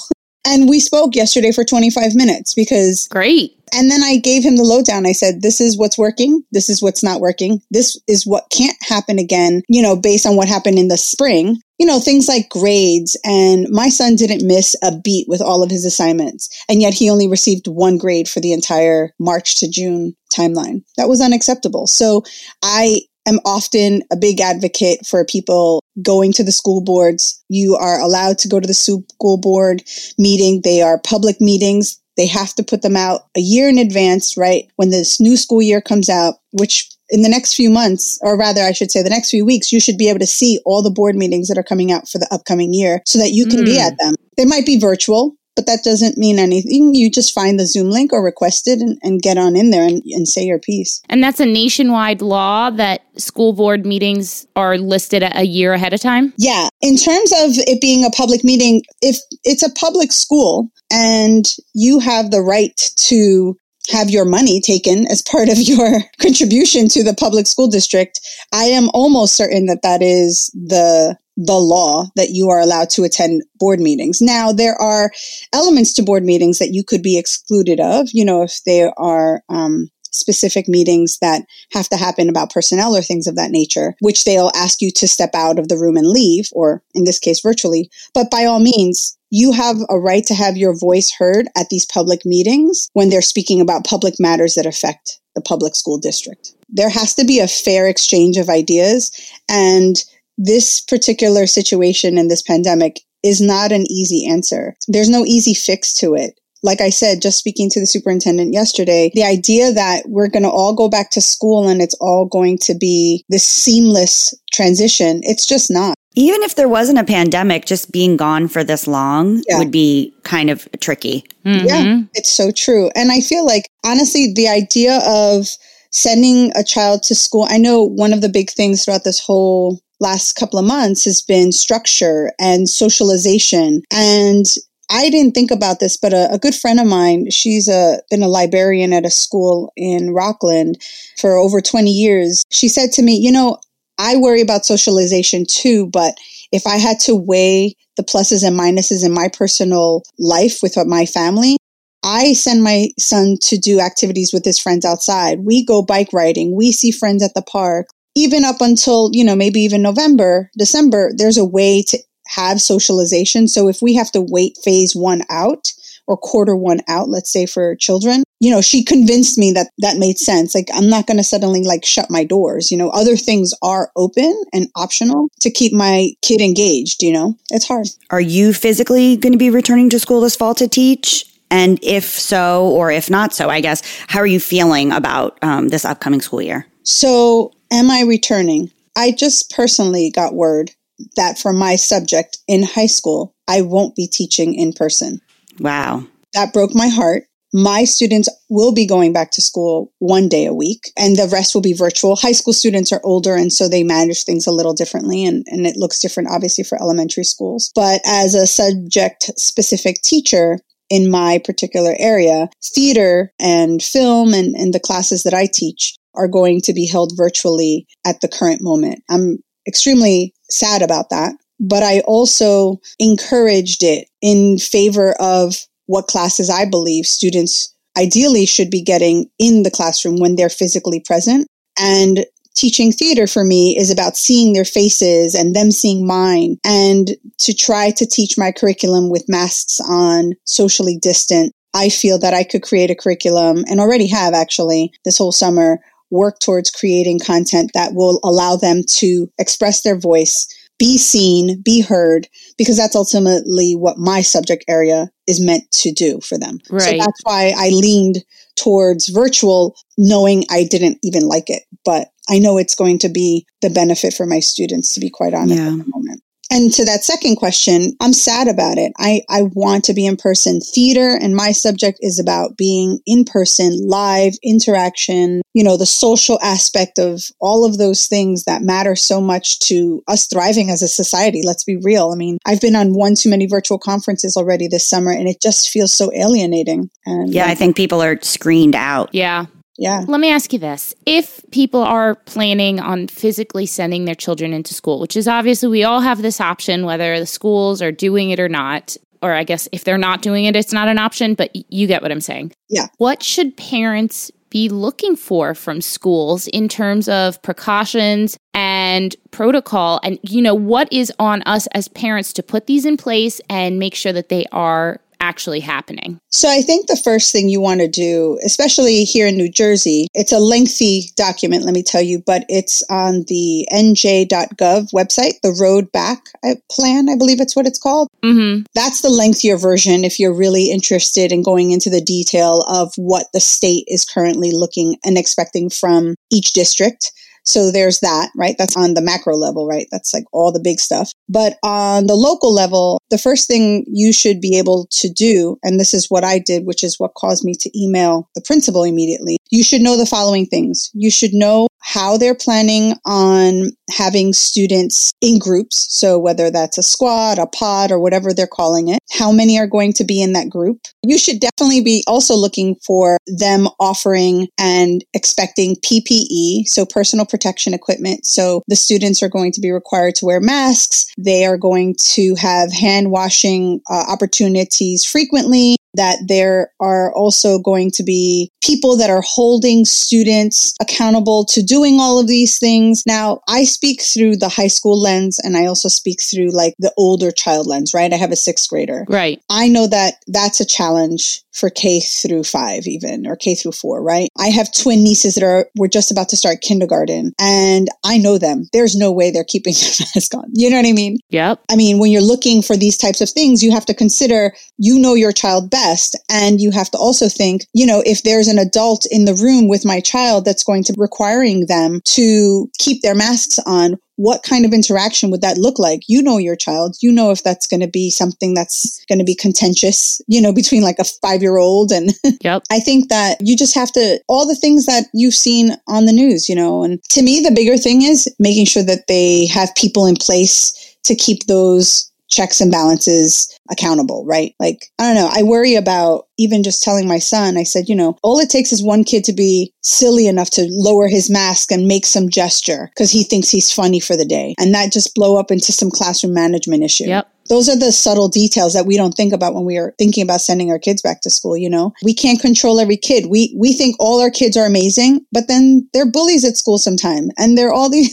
And we spoke yesterday for 25 minutes because. Great. And then I gave him the lowdown. I said, this is what's working. This is what's not working. This is what can't happen again, you know, based on what happened in the spring. You know, things like grades. And my son didn't miss a beat with all of his assignments. And yet he only received one grade for the entire March to June timeline. That was unacceptable. So I am often a big advocate for people going to the school boards. You are allowed to go to the school board meeting. They are public meetings. They have to put them out a year in advance, right? When this new school year comes out, which in the next few months, or rather, I should say the next few weeks, you should be able to see all the board meetings that are coming out for the upcoming year so that you can mm. be at them. They might be virtual, but that doesn't mean anything. You just find the Zoom link or request it and, and get on in there and, and say your piece. And that's a nationwide law that school board meetings are listed a year ahead of time? Yeah. In terms of it being a public meeting, if it's a public school and you have the right to have your money taken as part of your <laughs> contribution to the public school district, I am almost certain that that is the the law that you are allowed to attend board meetings. Now, there are elements to board meetings that you could be excluded of, you know, if they are um, specific meetings that have to happen about personnel or things of that nature, which they'll ask you to step out of the room and leave, or in this case, virtually. But by all means, you have a right to have your voice heard at these public meetings when they're speaking about public matters that affect the public school district. There has to be a fair exchange of ideas, and this particular situation in this pandemic is not an easy answer. There's no easy fix to it like I said, just speaking to the superintendent yesterday, the idea that we're going to all go back to school and it's all going to be this seamless transition, it's just not. Even if there wasn't a pandemic, just being gone for this long yeah. would be kind of tricky. Mm-hmm. Yeah, it's so true. And I feel like, honestly, the idea of sending a child to school, I know one of the big things throughout this whole last couple of months has been structure and socialization. And I didn't think about this, but a, a good friend of mine, she's a, been a librarian at a school in Rockland for over 20 years. She said to me, you know, I worry about socialization too, but if I had to weigh the pluses and minuses in my personal life with uh, my family, I send my son to do activities with his friends outside. We go bike riding. We see friends at the park. Even up until, you know, maybe even November, December, there's a way to have socialization. So if we have to wait phase one out or quarter one out, let's say for children, you know, she convinced me that that made sense. Like, I'm not going to suddenly like shut my doors. You know, other things are open and optional to keep my kid engaged. You know, it's hard. Are you physically going to be returning to school this fall to teach? And if so, or if not so, I guess, how are you feeling about um, this upcoming school year? So, am I returning? I just personally got word that for my subject in high school, I won't be teaching in person. Wow. That broke my heart. My students will be going back to school one day a week and the rest will be virtual. High school students are older and so they manage things a little differently and, and it looks different obviously for elementary schools. But as a subject specific teacher, in my particular area, theater and film and, and the classes that I teach are going to be held virtually at the current moment. I'm extremely sad about that. But I also encouraged it in favor of what classes I believe students ideally should be getting in the classroom when they're physically present. And teaching theater for me is about seeing their faces and them seeing mine and to try to teach my curriculum with masks on, socially distant. I feel that I could create a curriculum and already have actually this whole summer work towards creating content that will allow them to express their voice, be seen, be heard, because that's ultimately what my subject area is meant to do for them. Right. So that's why I leaned towards virtual, knowing I didn't even like it. But I know it's going to be the benefit for my students, to be quite honest yeah. at the moment. And to that second question, I'm sad about it. I, I want to be in person theater and my subject is about being in person, live interaction, you know, the social aspect of all of those things that matter so much to us thriving as a society. Let's be real. I mean, I've been on one too many virtual conferences already this summer and it just feels so alienating. And yeah, I think people are screened out. Yeah. Yeah. Let me ask you this. If people are planning on physically sending their children into school, which is obviously we all have this option, whether the schools are doing it or not, or I guess if they're not doing it, it's not an option, but you get what I'm saying. Yeah. What should parents be looking for from schools in terms of precautions and protocol? And, you know, what is on us as parents to put these in place and make sure that they are actually happening? So I think the first thing you want to do, especially here in New Jersey, it's a lengthy document, let me tell you, but it's on the nj.gov website, the Road Back Plan, I believe it's what it's called. Mm-hmm. That's the lengthier version if you're really interested in going into the detail of what the state is currently looking and expecting from each district. So there's that, right? That's on the macro level, right? That's like all the big stuff. But on the local level, the first thing you should be able to do, and this is what I did, which is what caused me to email the principal immediately. You should know the following things. You should know how they're planning on having students in groups. So whether that's a squad, a pod, or whatever they're calling it, how many are going to be in that group? You should definitely be also looking for them offering and expecting PPE, so personal protection equipment. So the students are going to be required to wear masks. They are going to have hand washing uh, opportunities frequently that there are also going to be people that are holding students accountable to doing all of these things. Now, I speak through the high school lens and I also speak through like the older child lens, right? I have a sixth grader. Right. I know that that's a challenge for K through five, even or K through four, right? I have twin nieces that are, we're just about to start kindergarten and I know them. There's no way they're keeping <laughs> their mask on. You know what I mean? Yep. I mean, when you're looking for these types of things, you have to consider you know your child best. And you have to also think, you know, if there's an adult in the room with my child that's going to requiring them to keep their masks on, what kind of interaction would that look like? You know your child. You know if that's going to be something that's going to be contentious, you know, <laughs> between like a five year old. And <laughs> yep. I think that you just have to, all the things that you've seen on the news, you know, and to me, the bigger thing is making sure that they have people in place to keep those checks and balances accountable, right? Like, I don't know. I worry about even just telling my son, I said, you know, all it takes is one kid to be silly enough to lower his mask and make some gesture because he thinks he's funny for the day. And that just blow up into some classroom management issue. Yep. Those are the subtle details that we don't think about when we are thinking about sending our kids back to school, you know. We can't control every kid. We we think all our kids are amazing, but then they're bullies at school sometime and they're all the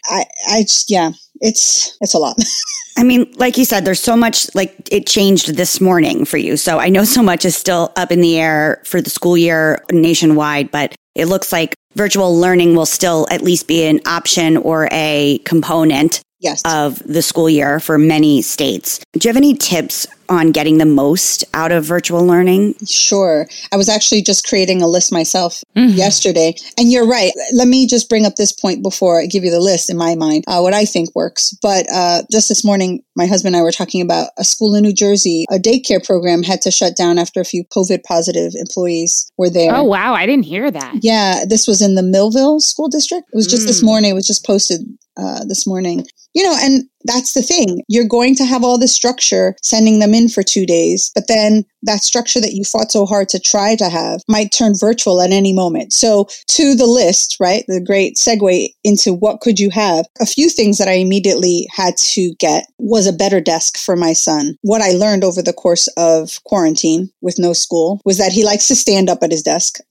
<laughs> I I just yeah, it's it's a lot. <laughs> I mean, like you said, there's so much like it changed this morning for you. So I know <laughs> so much is still up in the air for the school year nationwide, but it looks like virtual learning will still at least be an option or a component yes. of the school year for many states. Do you have any tips on getting the most out of virtual learning? Sure. I was actually just creating a list myself mm-hmm. yesterday. And you're right. Let me just bring up this point before I give you the list in my mind, uh, what I think works. But uh, just this morning, my husband and I were talking about a school in New Jersey, a daycare program had to shut down after a few COVID positive employees were there. Oh, wow. I didn't hear that. Yeah. This was in the Millville School District. It was just mm. this morning. It was just posted uh, this morning. You know, and that's the thing. You're going to have all this structure sending them in for two days, but then that structure that you fought so hard to try to have might turn virtual at any moment. So to the list, right? The great segue into what could you have? A few things that I immediately had to get was a better desk for my son. What I learned over the course of quarantine with no school was that he likes to stand up at his desk. <laughs>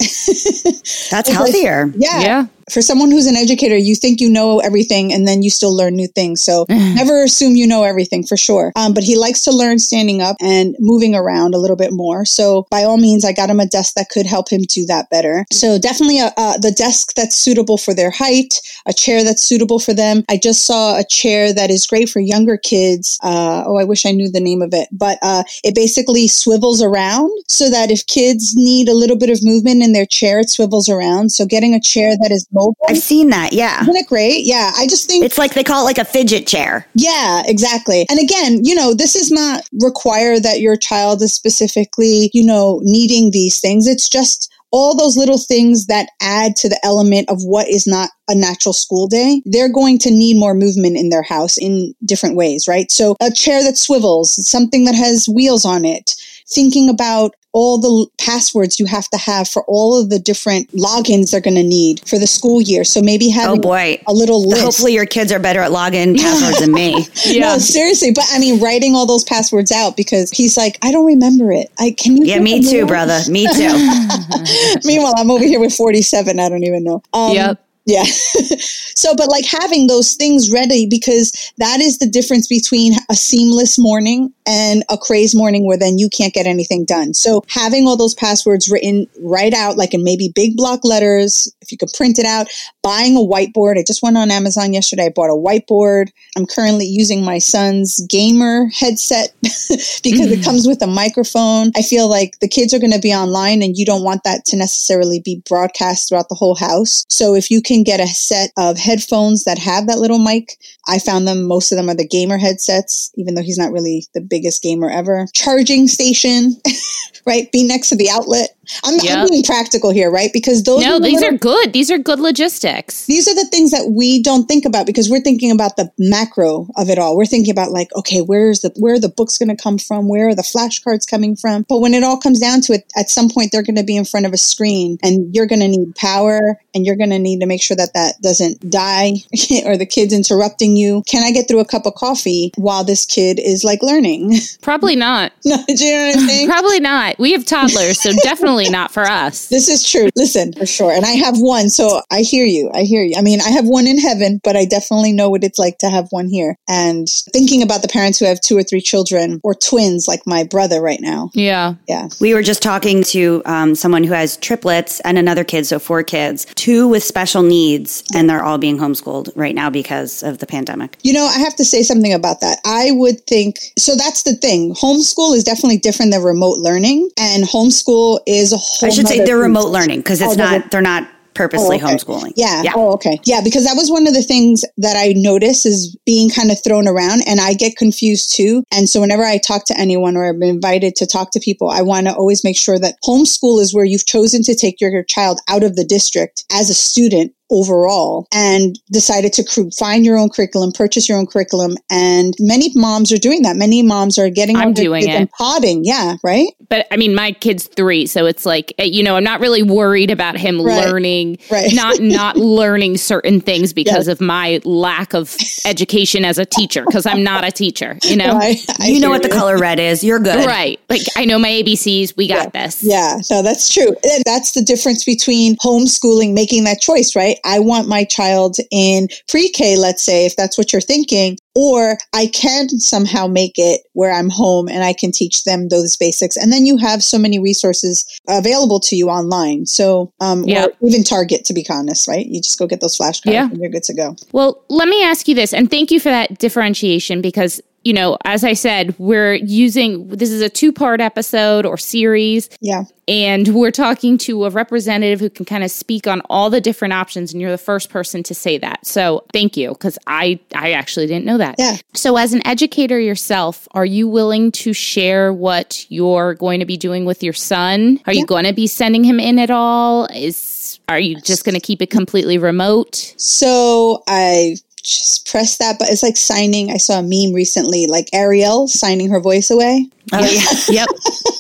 That's healthier. Like, yeah. Yeah for someone who's an educator, you think you know everything and then you still learn new things. So <laughs> never assume you know everything for sure. Um, but he likes to learn standing up and moving around a little bit more. So by all means, I got him a desk that could help him do that better. So definitely a, uh, uh, the desk that's suitable for their height, a chair that's suitable for them. I just saw a chair that is great for younger kids. Uh, oh, I wish I knew the name of it, but uh, it basically swivels around so that if kids need a little bit of movement in their chair, it swivels around. So getting a chair that is mobile. I've seen that. Yeah. Isn't it great? Yeah. I just think it's like they call it like a fidget chair. Yeah, exactly. And again, you know, this is not require that your child is specifically, you know, needing these things. It's just all those little things that add to the element of what is not a natural school day, they're going to need more movement in their house in different ways, right? So a chair that swivels, something that has wheels on it, thinking about all the passwords you have to have for all of the different logins they're going to need for the school year. So maybe having oh boy. a little list. Hopefully your kids are better at login <laughs> passwords than me. <laughs> yeah. No, seriously. But I mean, writing all those passwords out because he's like, I don't remember it. I can you? Yeah, me too, brother. Me <laughs> too. Meanwhile, I'm over here with 47. I don't even know. Um, yep. Yeah. <laughs> so, but like having those things ready because that is the difference between a seamless morning and a crazed morning where then you can't get anything done. So having all those passwords written right out, like in maybe big block letters, if you could print it out, buying a whiteboard. I just went on Amazon yesterday. I bought a whiteboard. I'm currently using my son's gamer headset <laughs> because mm. it comes with a microphone. I feel like the kids are going to be online and you don't want that to necessarily be broadcast throughout the whole house. So if you can get a set of headphones that have that little mic, I found them, most of them are the gamer headsets, even though he's not really the biggest gamer ever. Charging station, <laughs> right? Be next to the outlet. I'm, yep. I'm, being practical here, right? Because those no, are these little, are good. These are good logistics. These are the things that we don't think about because we're thinking about the macro of it all. We're thinking about like, okay, where's the where are the books going to come from? Where are the flashcards coming from? But when it all comes down to it, at some point they're going to be in front of a screen, and you're going to need power, and you're going to need to make sure that that doesn't die <laughs> or the kid's interrupting you. Can I get through a cup of coffee while this kid is like learning? <laughs> Probably not. no, do you know what I'm saying? <laughs> Probably not. We have toddlers, so definitely definitely not for us. This is true. Listen, for sure. And I have one, so I hear you. I hear you. I mean, I have one in heaven, but I definitely know what it's like to have one here. And thinking about the parents who have two or three children or twins, like my brother right now. Yeah. Yeah. We were just talking to um, someone who has triplets and another kid, so four kids, two with special needs, and they're all being homeschooled right now because of the pandemic. You know, I have to say something about that. I would think so. That's the thing. Homeschool is definitely different than remote learning, and homeschool is is a whole. I should say they're remote learning because it's oh, not. They're not purposely oh, okay. homeschooling. Yeah. yeah. Oh, okay. Yeah, because that was one of the things that I noticed is being kind of thrown around and I get confused too. And so whenever I talk to anyone or I'm invited to talk to people, I want to always make sure that homeschool is where you've chosen to take your child out of the district as a student overall and decided to cr- find your own curriculum, purchase your own curriculum. And many moms are doing that. Many moms are getting I'm doing it. and podding. Yeah, right. But I mean, my kid's three, so it's like eh, you know, I'm not really worried about him right. learning, right. not <laughs> not learning certain things because yes. of my lack of education as a teacher. Because I'm not a teacher, you know. I, I you know what you. the color red is. You're good, right? Like I know my ABCs. We got yeah. this. Yeah, no, that's true. And that's the difference between homeschooling, making that choice, right? I want my child in pre K, let's say, if that's what you're thinking, or I can somehow make it where I'm home and I can teach them those basics. And then you have so many resources available to you online. So, um, yep. even Target, to be honest, right? You just go get those flashcards yeah. and you're good to go. Well, let me ask you this, and thank you for that differentiation because you know, as I said, we're using this is a two part episode or series. Yeah. And we're talking to a representative who can kind of speak on all the different options. And you're the first person to say that. So thank you, because I, I actually didn't know that. Yeah. So, as an educator yourself, are you willing to share what you're going to be doing with your son? Are yeah. you going to be sending him in at all? Is are you just going to keep it completely remote? So I just press that but it's like signing. I saw a meme recently like ariel signing her voice away. Oh yeah. <laughs> yep.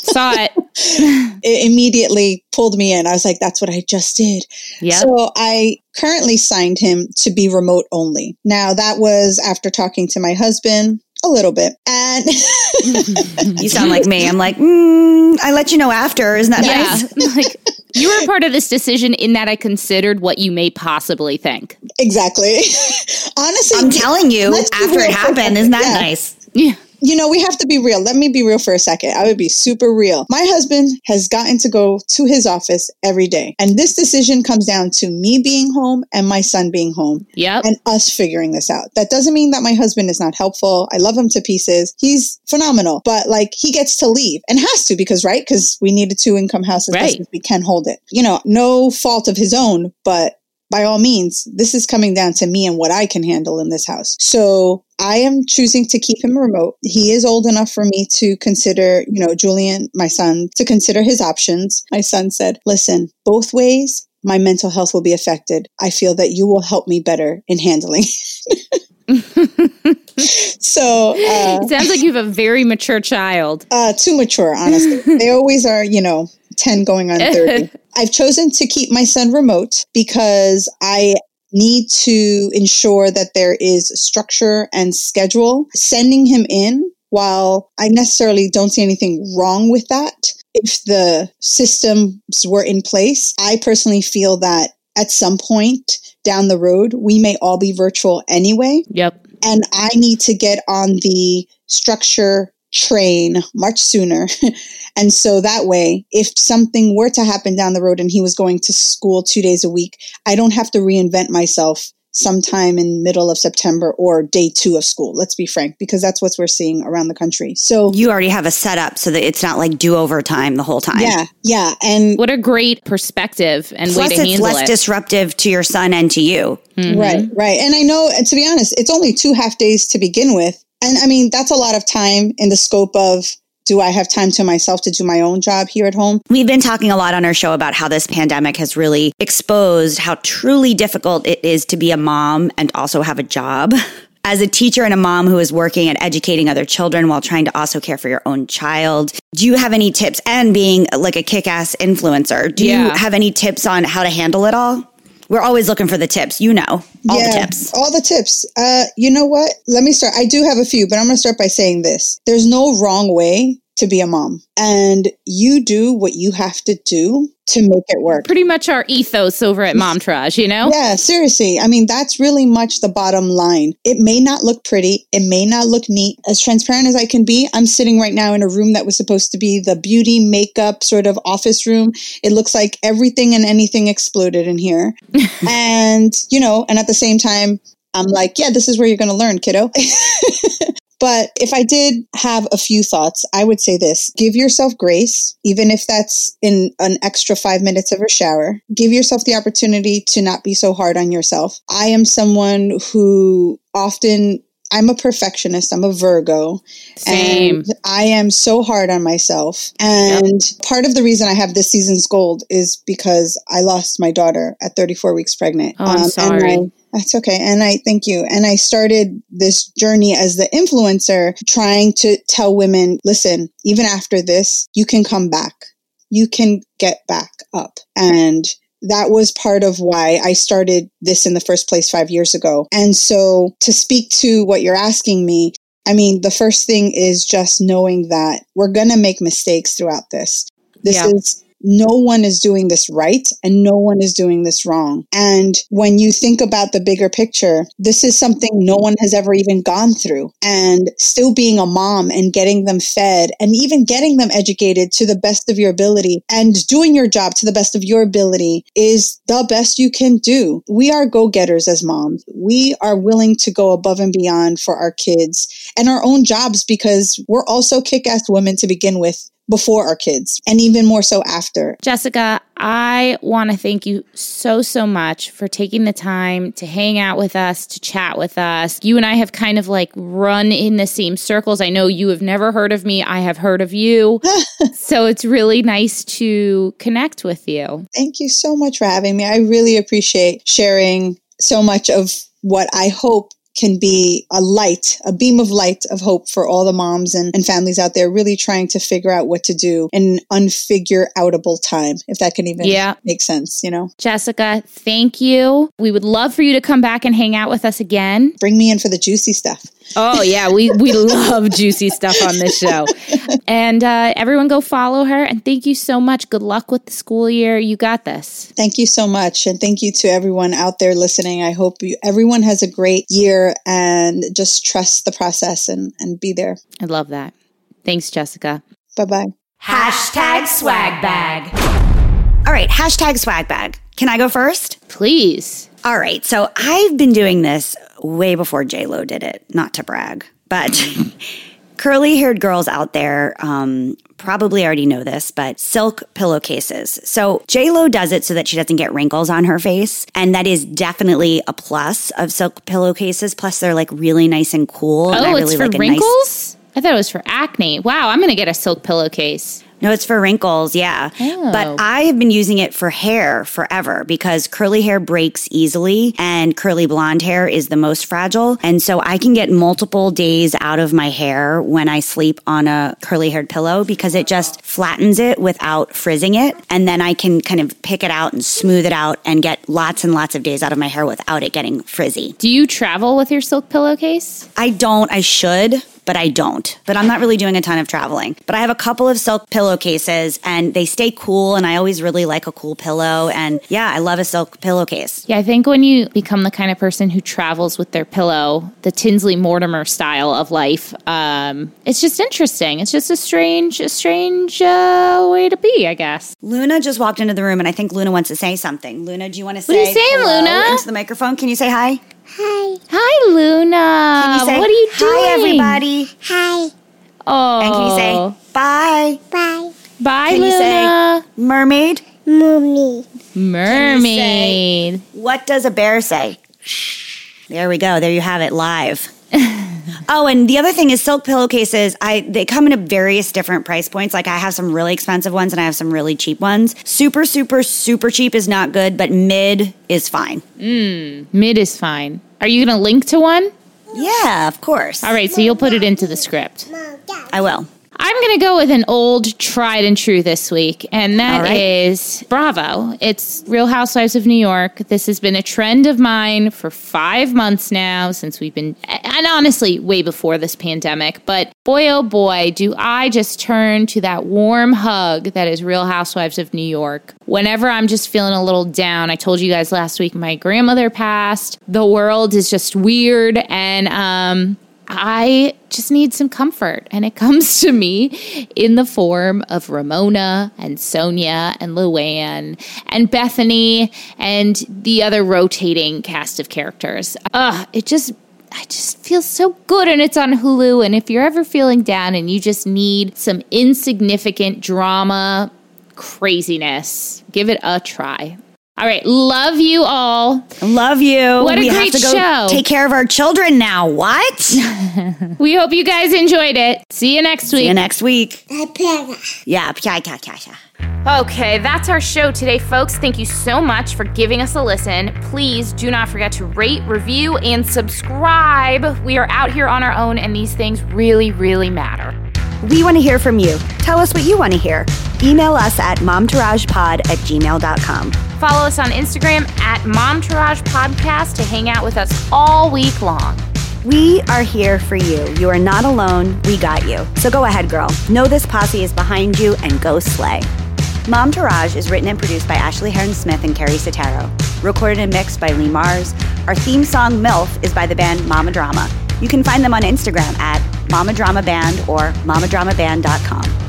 Saw it. It immediately pulled me in. I was like that's what i just did. Yeah so i currently signed him to be remote only. Now that was after talking to my husband a little bit and <laughs> you sound like me i'm like <laughs> mm, i let you know after isn't that yeah. nice <laughs> like you were part of this decision in that I considered what you may possibly think. Exactly. Honestly, I'm telling you, after it happened, isn't that yeah. nice? Yeah you know, we have to be real. Let me be real for a second. I would be super real. My husband has gotten to go to his office every day. And this decision comes down to me being home and my son being home. Yep. And us figuring this out. That doesn't mean that my husband is not helpful. I love him to pieces. He's phenomenal. But like he gets to leave and has to because, right? Because we need a two income house as right. best as we can hold it. You know, no fault of his own, but by all means, this is coming down to me and what I can handle in this house. So I am choosing to keep him remote. He is old enough for me to consider, you know, Julian, my son, to consider his options. My son said, listen, both ways, my mental health will be affected. I feel that you will help me better in handling. <laughs> so uh, it sounds like you have a very mature child. Uh, too mature, honestly. <laughs> they always are, you know, 10 going on 30. <laughs> I've chosen to keep my son remote because I need to ensure that there is structure and schedule. Sending him in, while I necessarily don't see anything wrong with that, if the systems were in place, I personally feel that at some point down the road, we may all be virtual anyway. Yep. And I need to get on the structure train much sooner. <laughs> and so that way, if something were to happen down the road and he was going to school two days a week, I don't have to reinvent myself sometime in middle of September or day two of school. Let's be frank, because that's what we're seeing around the country. So you already have a setup so that it's not like do over time the whole time. Yeah, yeah, and what a great perspective and plus way to it's handle less it. disruptive to your son and to you. Mm-hmm. right, right. And I know, and to be honest, it's only two half days to begin with, and I mean that's a lot of time in the scope of do I have time to myself to do my own job here at home? We've been talking a lot on our show about how this pandemic has really exposed how truly difficult it is to be a mom and also have a job. <laughs> As a teacher and a mom who is working and educating other children while trying to also care for your own child, do you have any tips? And being like a kick ass influencer, do you have any tips on how to handle it all? We're always looking for the tips, you know, all the tips. All the tips. Uh, you know what? Let me start. I do have a few, but I'm going to start by saying this. There's no wrong way to be a mom. And you do what you have to do to make it work. Pretty much our ethos over at Momtourage, you know? Yeah, seriously. I mean, that's really much the bottom line. It may not look pretty. It may not look neat. As transparent as I can be, I'm sitting right now in a room that was supposed to be the beauty makeup sort of office room. It looks like everything and anything exploded in here. <laughs> and, you know, and at the same time, I'm like, yeah, this is where you're going to learn, kiddo. <laughs> But if I did have a few thoughts, I would say this give yourself grace, even if that's in an extra five minutes of a shower. Give yourself the opportunity to not be so hard on yourself. I am someone who often I'm a perfectionist. I'm a Virgo. Same. And I am so hard on myself. And part of the reason I have this season's gold is because I lost my daughter at 34 weeks pregnant. Oh, I'm um, and sorry. I- that's okay. And I thank you. And I started this journey as the influencer trying to tell women, listen, even after this, you can come back. You can get back up. And that was part of why I started this in the first place five years ago. And so to speak to what you're asking me, I mean, the first thing is just knowing that we're going to make mistakes throughout this. This Yeah. is no one is doing this right and no one is doing this wrong. And when you think about the bigger picture, this is something no one has ever even gone through. And still being a mom and getting them fed and even getting them educated to the best of your ability and doing your job to the best of your ability is the best you can do. We are go getters as moms. We are willing to go above and beyond for our kids and our own jobs because we're also kick ass women to begin with before our kids and even more so after. Jessica, I want to thank you so, so much for taking the time to hang out with us, to chat with us. You and I have kind of like run in the same circles. I know you have never heard of me, I have heard of you. <laughs> so it's really nice to connect with you. Thank you so much for having me. I really appreciate sharing so much of what I hope can be a light, a beam of light of hope for all the moms and, and families out there really trying to figure out what to do in an unfigure outable time, if that can even Yeah. make sense, you know? Jessica, thank you. We would love for you to come back and hang out with us again. Bring me in for the juicy stuff. Oh yeah, we we <laughs> love juicy stuff on this show. And uh, everyone go follow her and thank you so much. Good luck with the school year. You got this. Thank you so much. And thank you to everyone out there listening. I hope you, everyone has a great year and just trust the process and, and be there. I love that. Thanks, Jessica. Bye bye. Hashtag swag bag. All right, hashtag swag bag. Can I go first? Please. All right, so I've been doing this way before J Lo did it. Not to brag, but <laughs> curly haired girls out there um, probably already know this, but silk pillowcases. So J Lo does it so that she doesn't get wrinkles on her face, and that is definitely a plus of silk pillowcases. Plus, they're like really nice and cool. and oh, I Oh, really it's for like a nice- wrinkles? I thought it was for acne. Wow, I'm going to get a silk pillowcase. No, it's for wrinkles, yeah. Oh. But I have been using it for hair forever because curly hair breaks easily and curly blonde hair is the most fragile. And so I can get multiple days out of my hair when I sleep on a curly haired pillow because it just flattens it without frizzing it. And then I can kind of pick it out and smooth it out and get lots and lots of days out of my hair without it getting frizzy. Do you travel with your silk pillowcase? I don't, I should. But I don't. But I'm not really doing a ton of traveling. But I have a couple of silk pillowcases and they stay cool. And I always really like a cool pillow. And yeah, I love a silk pillowcase. Yeah, I think when you become the kind of person who travels with their pillow, the Tinsley Mortimer style of life, um, it's just interesting. It's just a strange, a strange uh, way to be, I guess. Luna just walked into the room and I think Luna wants to say something. Luna, do you want to say What are you saying, Luna? into the microphone? Can you say hi? Hi, Hi, Luna. Can you say, what are you doing? Hi, everybody. Hi. Oh, And can you say bye? Bye. bye, Can you say Luna? mermaid? Mommy. Mermaid. What does a bear say? There we go. There you have it live. <laughs> oh, and the other thing is silk pillowcases. I they come in at various different price points. Like I have some really expensive ones and I have some really cheap ones. Super, super, super cheap is not good, but mid is fine. Mm, mid is fine. Are you going to link to one? Yeah, of course. All right, so you'll put it into the script. I will. I'm going to go with an old tried and true this week, and that All is. Bravo. It's Real Housewives of New York. This has been a trend of mine for five months now since we've been, and honestly, way before this pandemic. But boy, oh boy, do I just turn to that warm hug that is Real Housewives of New York. Whenever I'm just feeling a little down, I told you guys last week my grandmother passed. The world is just weird, and um, I just need some comfort. And it <laughs> comes to me in the form of Ramona and Sonja and Luann and Bethany and the other rotating cast of characters. Ugh, it just. I just feel so good and it's on Hulu. And if you're ever feeling down and you just need some insignificant drama craziness, give it a try. All right. Love you all. Love you. What a we great have to go show. take care of our children now. What? <laughs> We hope you guys enjoyed it. See you next week. See you next week. Peppa. Yeah. Okay, that's our show today, folks. Thank you so much for giving us a listen. Please do not forget to rate, review, and subscribe. We are out here on our own, and these things really, really matter. We want to hear from you. Tell us what you want to hear. Email us at momtouragepod at gmail.com. Follow us on Instagram at Momtourage Podcast to hang out with us all week long. We are here for you. You are not alone. We got you. So go ahead, girl. Know this posse is behind you and go slay. Momtourage is written and produced by Ashley Hearn Smith and Carrie Sotero. Recorded and mixed by Lee Mars. Our theme song MILF is by the band Mama Drama. You can find them on Instagram at Mama Drama Band or mamadramaband.com.